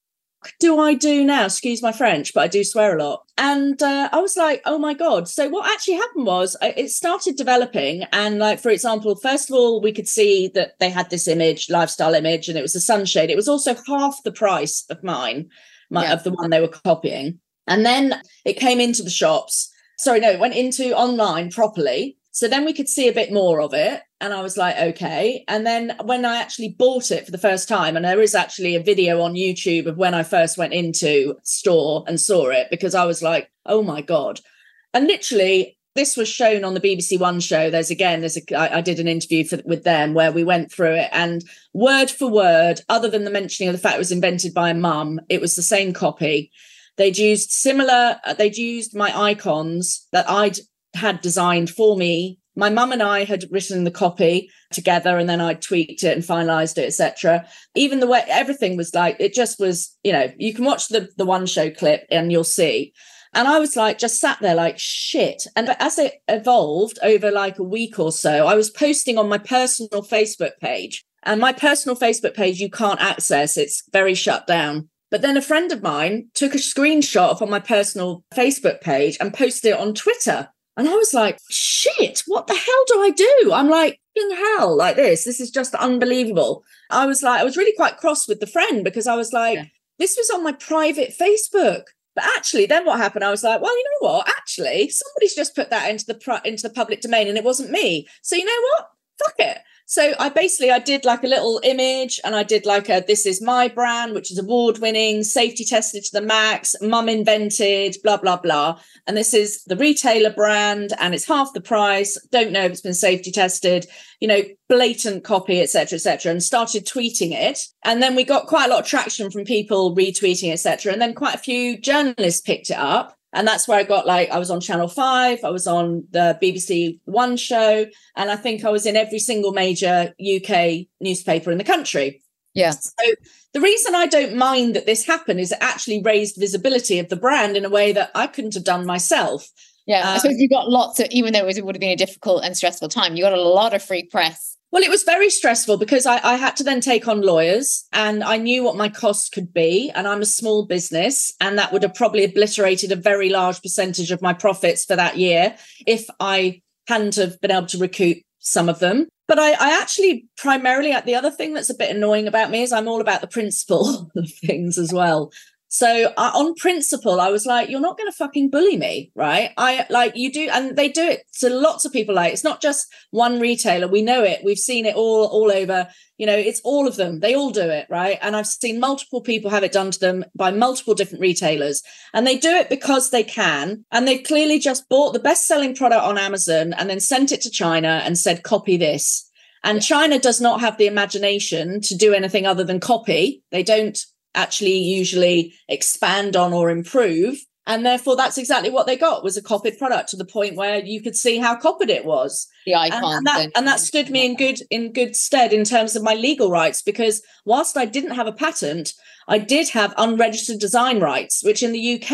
do I do now? Excuse my French, but I do swear a lot. And uh, I was like, oh my God. So what actually happened was uh, it started developing. And like, for example, first of all, we could see that they had this image, lifestyle image, and it was a sunshade. It was also half the price of mine, yeah. of the one they were copying. And then it came into the shops. Sorry, no, it went into online properly. So then we could see a bit more of it. And I was like, okay. And then when I actually bought it for the first time, and there is actually a video on YouTube of when I first went into store and saw it, because I was like, oh my God. And literally, this was shown on the BBC One show. There's again, there's a, I, I did an interview for, with them where we went through it, and word for word, other than the mentioning of the fact it was invented by a mum, it was the same copy. They'd used similar, uh, they'd used my icons that I'd had designed for me. My mum and I had written the copy together and then I tweaked it and finalized it, etc. Even the way everything was like, it just was, you know, you can watch the, the one show clip and you'll see. And I was like, just sat there like shit. And as it evolved over like a week or so, I was posting on my personal Facebook page. And my personal Facebook page, you can't access, it's very shut down. But then a friend of mine took a screenshot of on my personal Facebook page and posted it on Twitter. And I was like, shit, what the hell do I do? I'm like, in hell, like this. This is just unbelievable. I was like, I was really quite cross with the friend because I was like, yeah. this was on my private Facebook. But actually, then what happened? I was like, well, you know what? Actually, somebody's just put that into the into the public domain, and it wasn't me. So you know what? Fuck it. So I basically I did like a little image and I did like a this is my brand, which is award winning, safety tested to the max, mum invented, blah, blah, blah. And this is the retailer brand and it's half the price. Don't know if it's been safety tested, you know, blatant copy, etc., etc. and started tweeting it. And then we got quite a lot of traction from people retweeting, etc. And then quite a few journalists picked it up and that's where I got like I was on Channel 5, I was on the BBC One show, and I think I was in every single major UK newspaper in the country. Yeah. So the reason I don't mind that this happened is it actually raised visibility of the brand in a way that I couldn't have done myself. Yeah, um, I suppose you got lots of, even though it, would have been a difficult and stressful time, you got a lot of free press well, it was very stressful because I, I, had to then take on lawyers and I knew what my costs could be. And I'm a small business, and that would have probably obliterated a very large percentage of my profits for that year if I hadn't have been able to recoup some of them. But I, I actually primarily, the other thing that's a bit annoying about me is I'm all about the principle of things as well. So on principle, I was like, you're not going to fucking bully me, right? I like you do, and they do it to lots of people. Like it's not just one retailer. We know it. We've seen it all all over. You know, it's all of them. They all do it, right? And I've seen multiple people have it done to them by multiple different retailers, and they do it because they can. And they've clearly just bought the best selling product on Amazon and then sent it to China and said, copy this. And China does not have the imagination to do anything other than copy. They don't actually usually expand on or improve. And therefore that's exactly what they got was a copied product to the point where you could see how copied it was. The icon and, and, that, and that stood me in good in good stead in terms of my legal rights because whilst i didn't have a patent i did have unregistered design rights which in the uk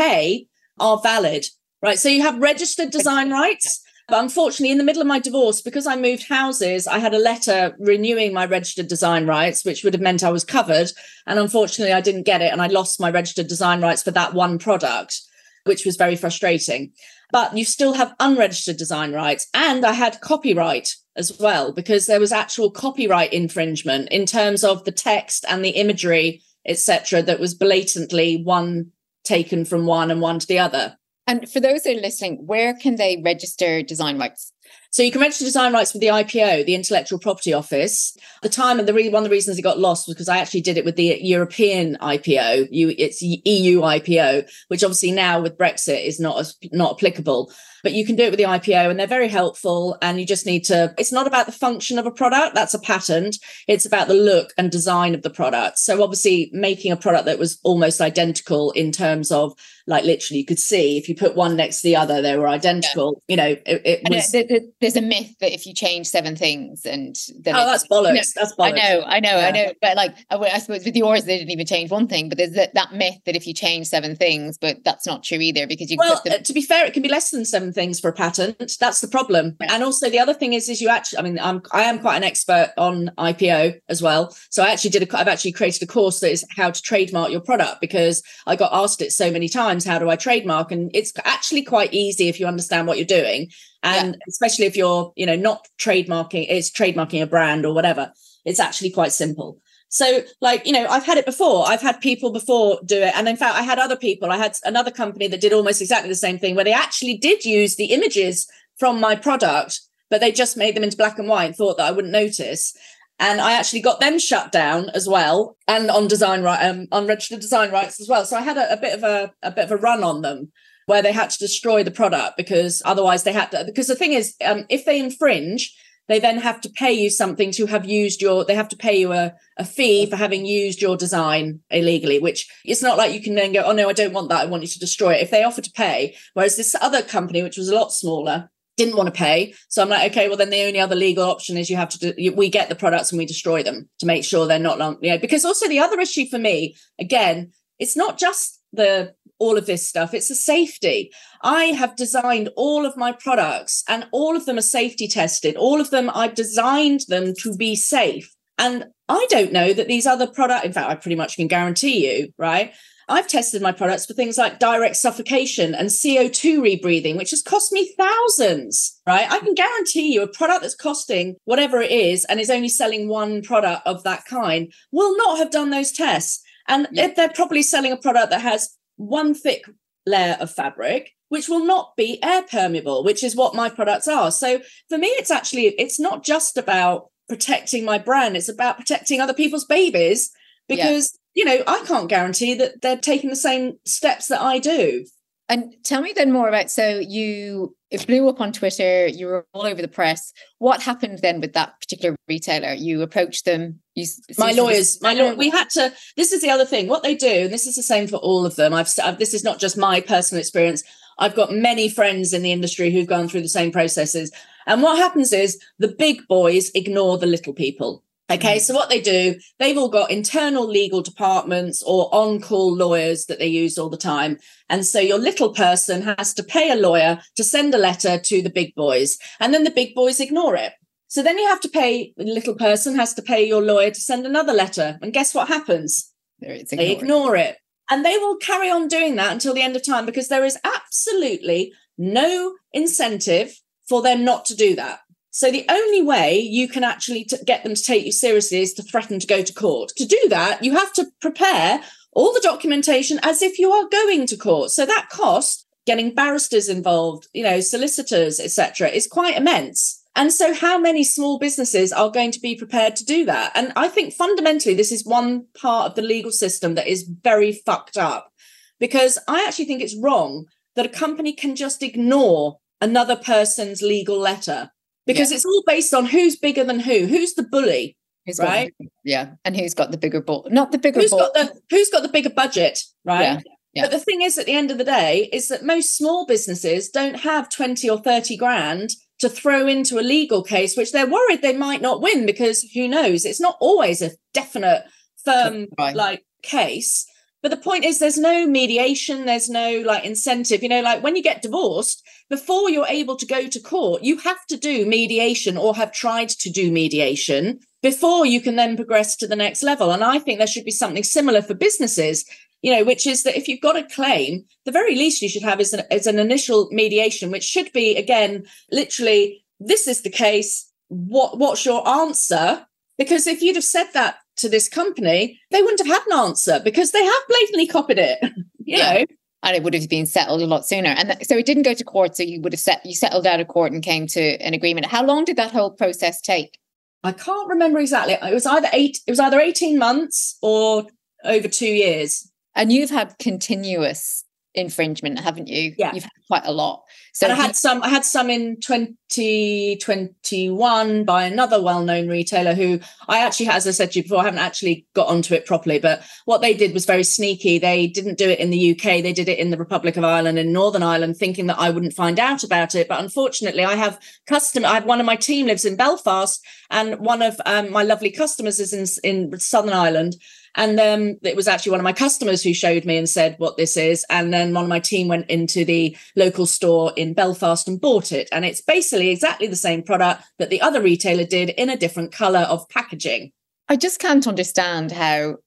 are valid right? So you have registered design rights but unfortunately, in the middle of my divorce, because I moved houses, I had a letter renewing my registered design rights, which would have meant I was covered. And unfortunately, I didn't get it. And I lost my registered design rights for that one product, which was very frustrating. But you still have unregistered design rights. And I had copyright as well, because there was actual copyright infringement in terms of the text and the imagery, etc., that was blatantly one taken from one and one to the other. And for those that are listening, where can they register design rights? So you can register design rights with the IPO, the Intellectual Property Office. the time, and the re- one of the reasons it got lost was because I actually did it with the European IPO. You, it's EU IPO, which obviously now with Brexit is not not applicable. But you can do it with the IPO, and they're very helpful. And you just need to. It's not about the function of a product; that's a patent. It's about the look and design of the product. So obviously, making a product that was almost identical in terms of like literally you could see if you put one next to the other they were identical yeah. you know it, it was the, there's a myth that if you change seven things and then oh, that's bollocks. No, that's bollocks. I know, I know, yeah. I know. But like, I, I, suppose with yours, they didn't even change one thing. But there's that, that myth that if you change seven things, but that's not true either because you. Well, uh, to be fair, it can be less than seven things for a patent. That's the problem. Yeah. And also the other thing is, is you actually, I mean, I'm I am quite an expert on IPO as well. So I actually did a, I've actually created a course that is how to trademark your product because I got asked it so many times. How do I trademark? And it's actually quite easy if you understand what you're doing. And yeah. especially if you're you know not trademarking it's trademarking a brand or whatever it's actually quite simple. So like you know i've had it before. I've had people before do it. And in fact i had other people. I had another company that did almost exactly the same thing where they actually did use the images from my product but they just made them into black and white and thought that i wouldn't notice and I actually got them shut down as well, and on design right, um, on registered design rights as well. So I had a, a bit of a, a bit of a run on them where they had to destroy the product because otherwise they had to. Because the thing is, um, if they infringe, they then have to pay you something to have used your they have to pay you a, a fee for having used your design illegally which it's not like you can then go oh no i don't want that i want you to destroy it if they offer to pay whereas this other company which was a lot smaller didn't want to pay so i'm like okay well then the only other legal option is you have to do we get the products and we destroy them to make sure they're not long know because also the other issue for me again it's not just the all of this stuff. It's the safety. I have designed all of my products and all of them are safety tested. All of them, I've designed them to be safe. And I don't know that these other products, in fact, I pretty much can guarantee you, right? I've tested my products for things like direct suffocation and CO2 rebreathing, which has cost me thousands, right? I can guarantee you a product that's costing whatever it is and is only selling one product of that kind will not have done those tests. And yeah. they're probably selling a product that has one thick layer of fabric which will not be air permeable which is what my products are so for me it's actually it's not just about protecting my brand it's about protecting other people's babies because yeah. you know i can't guarantee that they're taking the same steps that i do and tell me then more about so you it blew up on Twitter, you were all over the press. What happened then with that particular retailer? You approached them. You my lawyers, my lawyer. We had to. This is the other thing. What they do, and this is the same for all of them. I've, I've this is not just my personal experience. I've got many friends in the industry who've gone through the same processes. And what happens is the big boys ignore the little people. Okay, mm. so what they do, they've all got internal legal departments or on call lawyers that they use all the time. And so your little person has to pay a lawyer to send a letter to the big boys, and then the big boys ignore it. So then you have to pay, the little person has to pay your lawyer to send another letter. And guess what happens? They ignore it. And they will carry on doing that until the end of time because there is absolutely no incentive for them not to do that. So the only way you can actually t- get them to take you seriously is to threaten to go to court. To do that, you have to prepare all the documentation as if you are going to court. So that cost, getting barristers involved, you know, solicitors, etc., is quite immense. And so how many small businesses are going to be prepared to do that? And I think fundamentally this is one part of the legal system that is very fucked up because I actually think it's wrong that a company can just ignore another person's legal letter because yeah. it's all based on who's bigger than who, who's the bully, who's right? The, yeah, and who's got the bigger ball? Not the bigger who's ball. Got the, who's got the bigger budget, right? Yeah. Yeah. But the thing is, at the end of the day, is that most small businesses don't have 20 or 30 grand to throw into a legal case, which they're worried they might not win because who knows? It's not always a definite, firm right. like case. But the point is, there's no mediation, there's no like incentive. You know, like when you get divorced, before you're able to go to court, you have to do mediation or have tried to do mediation before you can then progress to the next level. And I think there should be something similar for businesses, you know, which is that if you've got a claim, the very least you should have is an, is an initial mediation, which should be, again, literally, this is the case. What, what's your answer? Because if you'd have said that to this company, they wouldn't have had an answer because they have blatantly copied it. you yeah. know, and it would have been settled a lot sooner. And th- so it didn't go to court. So you would have set you settled out of court and came to an agreement. How long did that whole process take? I can't remember exactly. It was either eight. It was either eighteen months or over two years. And you've had continuous infringement, haven't you? Yeah. You've had quite a lot. So and I had some I had some in 2021 by another well-known retailer who I actually as I said to you before I haven't actually got onto it properly but what they did was very sneaky they didn't do it in the UK they did it in the Republic of Ireland in Northern Ireland thinking that I wouldn't find out about it but unfortunately I have custom I have one of my team lives in Belfast and one of um, my lovely customers is in in Southern Ireland and then it was actually one of my customers who showed me and said what this is. And then one of my team went into the local store in Belfast and bought it. And it's basically exactly the same product that the other retailer did in a different color of packaging. I just can't understand how.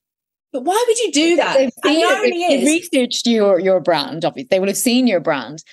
But why would you do that? They've, seen, they've researched your your brand. Obviously, they will have seen your brand,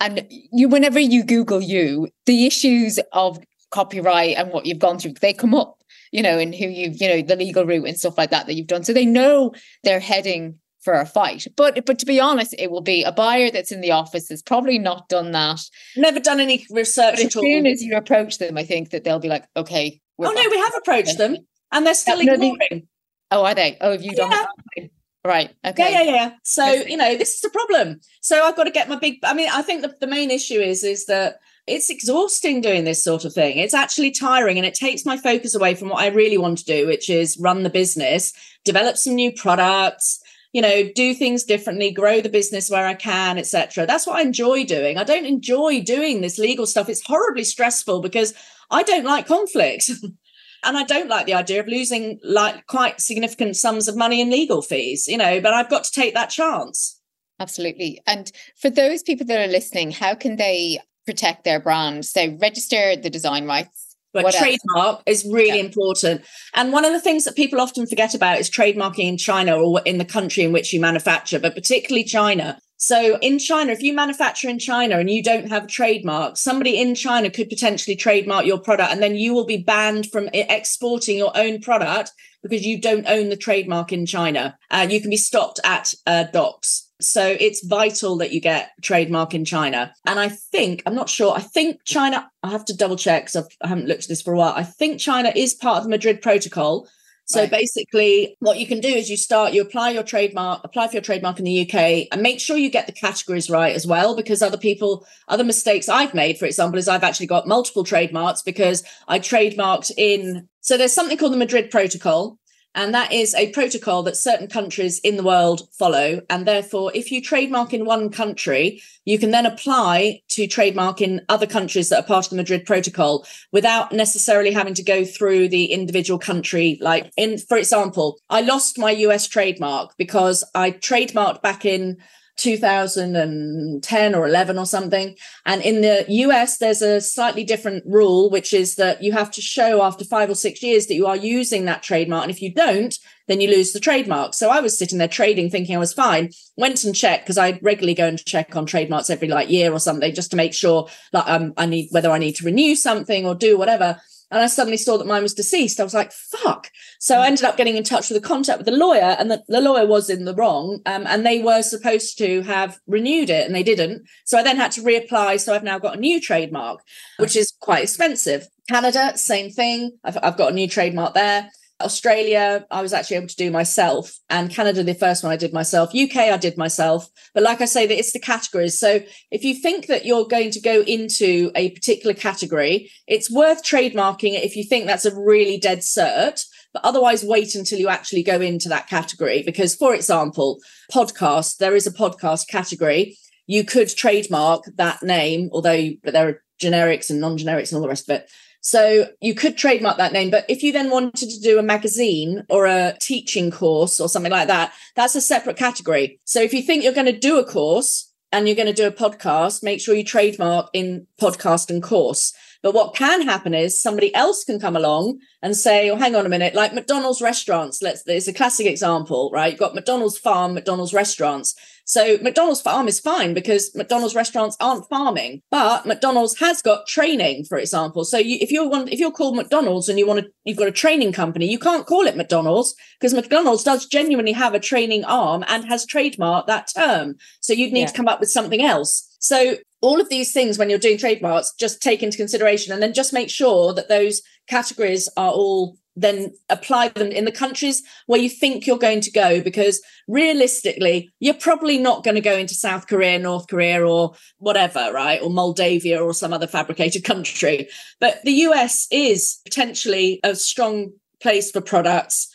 and you. Whenever you Google you, the issues of copyright and what you've gone through, they come up you know, and who you've, you know, the legal route and stuff like that that you've done. So they know they're heading for a fight. But but to be honest, it will be a buyer that's in the office has probably not done that. Never done any research but as soon as you approach them, I think that they'll be like, okay. Oh no, we have approached them and they're still no, ignoring. They, oh, are they? Oh, have you done yeah. that? Right. Okay. Yeah, yeah, yeah. So, you know, this is the problem. So I've got to get my big I mean, I think the, the main issue is is that it's exhausting doing this sort of thing. It's actually tiring and it takes my focus away from what I really want to do, which is run the business, develop some new products, you know, do things differently, grow the business where I can, etc. That's what I enjoy doing. I don't enjoy doing this legal stuff. It's horribly stressful because I don't like conflict. and I don't like the idea of losing like quite significant sums of money in legal fees, you know, but I've got to take that chance. Absolutely. And for those people that are listening, how can they protect their brand. So register the design rights. But what trademark else? is really yeah. important. And one of the things that people often forget about is trademarking in China or in the country in which you manufacture, but particularly China. So in China, if you manufacture in China and you don't have a trademark, somebody in China could potentially trademark your product and then you will be banned from exporting your own product because you don't own the trademark in China. Uh, you can be stopped at uh, docks. So it's vital that you get trademark in China. And I think, I'm not sure, I think China, I have to double check because I haven't looked at this for a while. I think China is part of the Madrid Protocol. So right. basically, what you can do is you start, you apply your trademark, apply for your trademark in the UK, and make sure you get the categories right as well. Because other people, other mistakes I've made, for example, is I've actually got multiple trademarks because I trademarked in. So there's something called the Madrid Protocol, and that is a protocol that certain countries in the world follow. And therefore, if you trademark in one country, you can then apply to trademark in other countries that are part of the Madrid Protocol without necessarily having to go through the individual country. Like, in, for example, I lost my US trademark because I trademarked back in 2010 or 11 or something. And in the US, there's a slightly different rule, which is that you have to show after five or six years that you are using that trademark. And if you don't, then you lose the trademark. So I was sitting there trading, thinking I was fine. Went and checked because I regularly go and check on trademarks every like year or something just to make sure like um, I need whether I need to renew something or do whatever and I suddenly saw that mine was deceased. I was like, fuck. So I ended up getting in touch with a contact with the lawyer, and the, the lawyer was in the wrong. Um, and they were supposed to have renewed it, and they didn't. So I then had to reapply. So I've now got a new trademark, which is quite expensive. Canada, same thing. I've, I've got a new trademark there. Australia, I was actually able to do myself, and Canada, the first one I did myself. UK, I did myself. But like I say, that it's the categories. So if you think that you're going to go into a particular category, it's worth trademarking it if you think that's a really dead cert. But otherwise, wait until you actually go into that category. Because, for example, podcast, there is a podcast category. You could trademark that name, although but there are generics and non-generics and all the rest of it. So you could trademark that name, but if you then wanted to do a magazine or a teaching course or something like that, that's a separate category. So if you think you're going to do a course and you're going to do a podcast, make sure you trademark in podcast and course. But what can happen is somebody else can come along and say, oh, hang on a minute, like McDonald's restaurants, let's, it's a classic example, right? You've got McDonald's farm, McDonald's restaurants. So McDonald's farm is fine because McDonald's restaurants aren't farming, but McDonald's has got training, for example. So you, if you're one, if you're called McDonald's and you want to, you've got a training company, you can't call it McDonald's because McDonald's does genuinely have a training arm and has trademarked that term. So you'd need yeah. to come up with something else. So all of these things when you're doing trademarks just take into consideration and then just make sure that those categories are all then apply them in the countries where you think you're going to go because realistically you're probably not going to go into south korea north korea or whatever right? Or moldavia or some other fabricated country. But the us is potentially a strong place for products.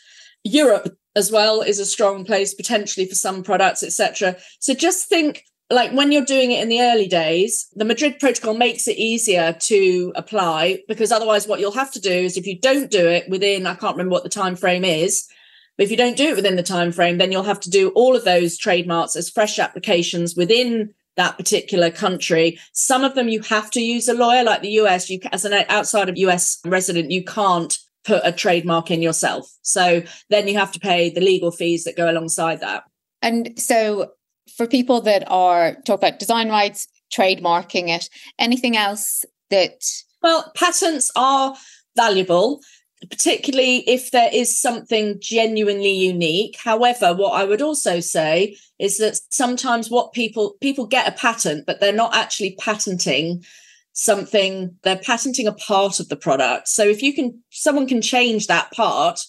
Europe as well is a strong place potentially for some products etc so just think like when you're doing it in the early days, the Madrid protocol makes it easier to apply because otherwise what you'll have to do is if you don't do it within I can't remember what the time frame is, but if you don't do it within the time frame, then you'll have to do all of those trademarks as fresh applications within that particular country. Some of them you have to use a lawyer, like the US. You as an outside of US resident, you can't put a trademark in yourself. So then you have to pay the legal fees that go alongside that. And so for people that are talk about design rights, trademarking it, anything else that well, patents are valuable particularly if there is something genuinely unique. However what i would also say is that sometimes what people people get a patent but they're not actually patenting something. They're patenting a part of the product. So if you can someone can change that part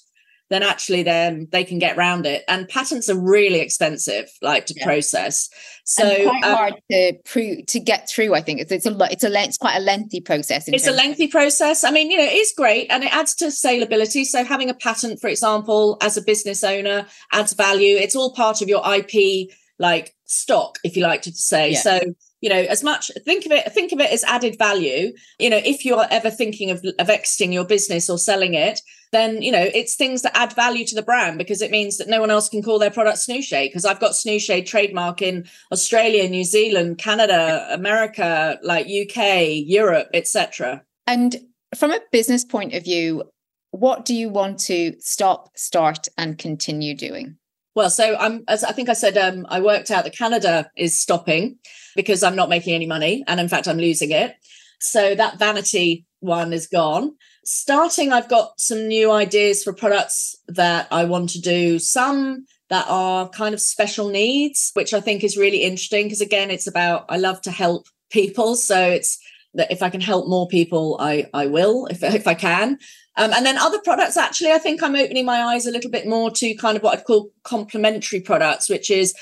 then actually then they can get around it. And patents are really expensive, like to yeah. process. So and quite um, hard to prove to get through. I think it's, it's a it's a it's quite a lengthy process. It's a lengthy process. I mean, you know, it is great and it adds to saleability. So having a patent, for example, as a business owner adds value. It's all part of your IP like stock, if you like to say. Yeah. So you know as much think of it think of it as added value you know if you're ever thinking of, of exiting your business or selling it then you know it's things that add value to the brand because it means that no one else can call their product Snooze Shade because I've got Snooze Shade trademark in Australia, New Zealand, Canada, America, like UK, Europe, etc. And from a business point of view, what do you want to stop, start, and continue doing? Well, so I'm as I think I said, um, I worked out that Canada is stopping because I'm not making any money, and in fact, I'm losing it. So that vanity one is gone starting, I've got some new ideas for products that I want to do. Some that are kind of special needs, which I think is really interesting because again, it's about I love to help people. So it's that if I can help more people, I I will if if I can. Um, and then other products, actually, I think I'm opening my eyes a little bit more to kind of what I'd call complementary products, which is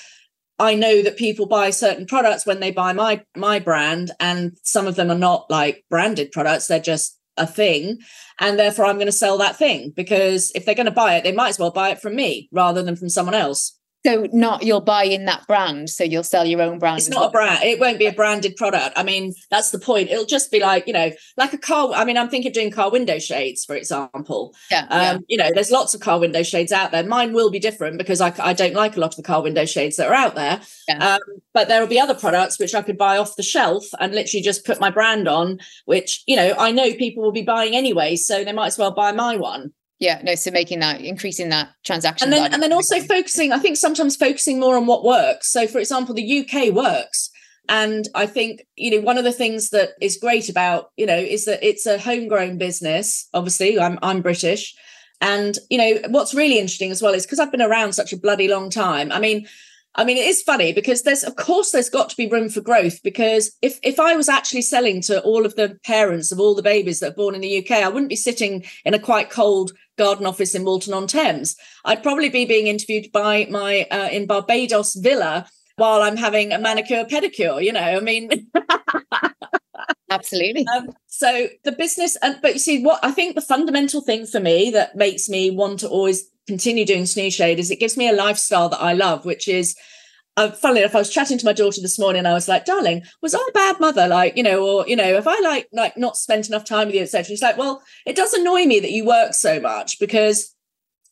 I know that people buy certain products when they buy my my brand, and some of them are not like branded products; they're just a thing and therefore i'm going to sell that thing because if they're going to buy it they might as well buy it from me rather than from someone else so not you'll buy in that brand, so you'll sell your own brand. It's not well. a brand. It won't be a branded product. I mean, that's the point. It'll just be like you know, like a car. I mean, I'm thinking of doing car window shades, for example. Yeah, um, yeah. You know, there's lots of car window shades out there. Mine will be different because I, I don't like a lot of the car window shades that are out there. Yeah. Um, but there will be other products which I could buy off the shelf and literally just put my brand on, which you know I know people will be buying anyway, so they might as well buy my one yeah no so making that increasing that transaction and then and then also focusing i think sometimes focusing more on what works. So for example the uk works. And i think you know one of the things that is great about you know is that it's a homegrown business obviously. I'm i'm british. And you know what's really interesting as well is because i've been around such a bloody long time i mean I mean, it is funny because there's, of course, there's got to be room for growth. Because if if I was actually selling to all of the parents of all the babies that are born in the UK, I wouldn't be sitting in a quite cold garden office in Walton on Thames. I'd probably be being interviewed by my uh, in Barbados villa while I'm having a manicure pedicure. You know, I mean. Absolutely. Um, so the business, and but you see, what I think the fundamental thing for me that makes me want to always continue doing Snooze Shade is it gives me a lifestyle that I love, which is uh, funnily enough, I was chatting to my daughter this morning. I was like, "Darling, was I a bad mother? Like, you know, or you know, have I like like not spent enough time with you, etc." She's like, "Well, it does annoy me that you work so much because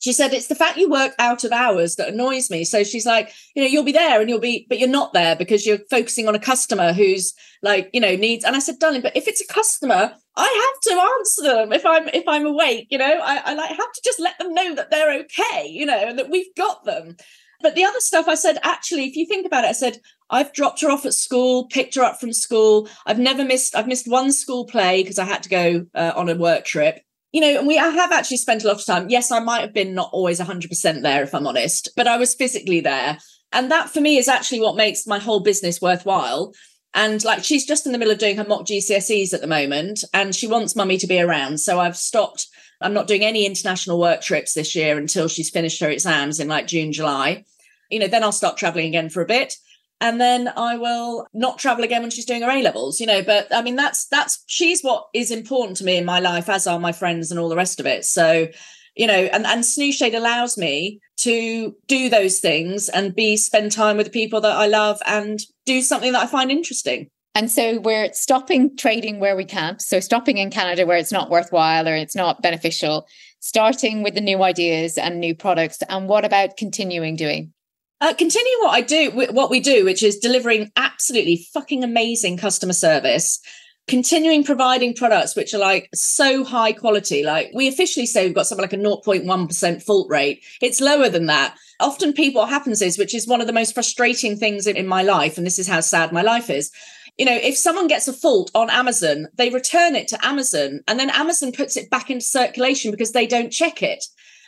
she said it's the fact you work out of hours that annoys me so she's like you know you'll be there and you'll be but you're not there because you're focusing on a customer who's like you know needs and i said darling but if it's a customer i have to answer them if i'm if i'm awake you know i, I like have to just let them know that they're okay you know and that we've got them but the other stuff i said actually if you think about it i said i've dropped her off at school picked her up from school i've never missed i've missed one school play because i had to go uh, on a work trip you know, and we I have actually spent a lot of time. Yes, I might have been not always 100% there, if I'm honest, but I was physically there. And that for me is actually what makes my whole business worthwhile. And like she's just in the middle of doing her mock GCSEs at the moment, and she wants mummy to be around. So I've stopped I'm not doing any international work trips this year until she's finished her exams in like June, July. You know, then I'll start traveling again for a bit and then I will not travel again when she's doing her A levels, you know. But I mean, that's that's she's what is important to me in my life, as are my friends and all the rest of it. So, you know, and and shade allows me to do those things and be spend time with the people that I love and do something that I find interesting. And so we're stopping trading where we can't. So stopping in Canada where it's not worthwhile or it's not beneficial, starting with the new ideas and new products. And what about continuing doing? Uh, continue what I do, what we do, which is delivering absolutely fucking amazing customer service. Continuing providing products which are like so high quality. Like we officially say we've got something like a 0.1% fault rate. It's lower than that. Often, people, what happens is, which is one of the most frustrating things in, in my life, and this is how sad my life is, you know, if someone gets a fault on Amazon, they return it to Amazon and then Amazon puts it back into circulation because they don't check it.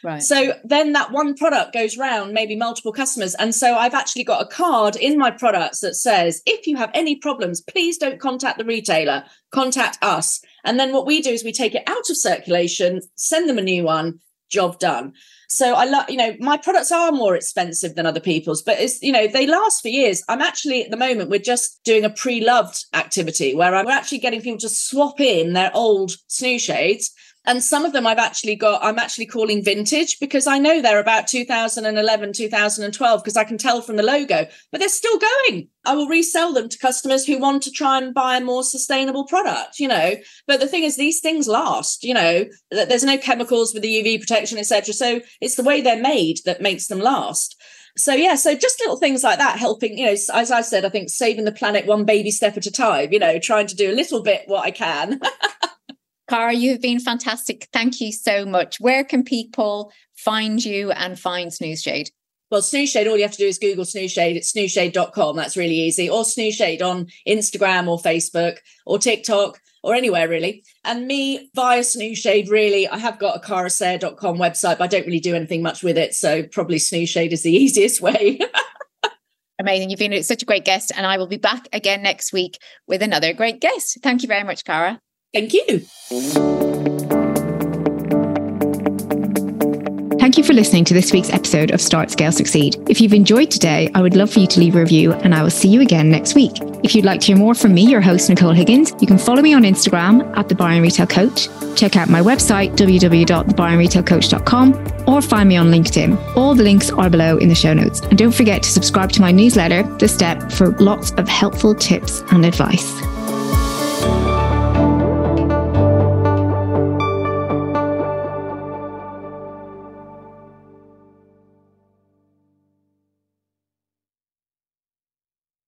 Right. So then that one product goes round, maybe multiple customers. And so I've actually got a card in my products that says, if you have any problems, please don't contact the retailer, contact us. And then what we do is we take it out of circulation, send them a new one, job done. So I love, you know, my products are more expensive than other people's, but it's, you know, they last for years. I'm actually at the moment, we're just doing a pre-loved activity where I'm actually getting people to swap in their old Snooze Shades and some of them I've actually got, I'm actually calling vintage because I know they're about 2011, 2012, because I can tell from the logo, but they're still going. I will resell them to customers who want to try and buy a more sustainable product, you know. But the thing is, these things last, you know, there's no chemicals with the UV protection, etc. So it's the way they're made that makes them last. So yeah, so just little things like that helping, you know, as I said, I think saving the planet one baby step at a time, you know, trying to do a little bit what I can. Cara, you've been fantastic. Thank you so much. Where can people find you and find Snooze Shade? Well, Snooze Shade, all you have to do is Google Snooze Shade. It's snoozeshade.com. That's really easy. Or Snooze Shade on Instagram or Facebook or TikTok or anywhere really. And me via Snooze Shade, really, I have got a carasayer.com website, but I don't really do anything much with it. So probably Snooze Shade is the easiest way. Amazing. You've been such a great guest. And I will be back again next week with another great guest. Thank you very much, Cara. Thank you. Thank you for listening to this week's episode of Start Scale Succeed. If you've enjoyed today, I would love for you to leave a review and I will see you again next week. If you'd like to hear more from me, your host, Nicole Higgins, you can follow me on Instagram at the Buyer and Retail Coach. Check out my website, www.thebuyerandretailcoach.com, or find me on LinkedIn. All the links are below in the show notes. And don't forget to subscribe to my newsletter, The Step, for lots of helpful tips and advice.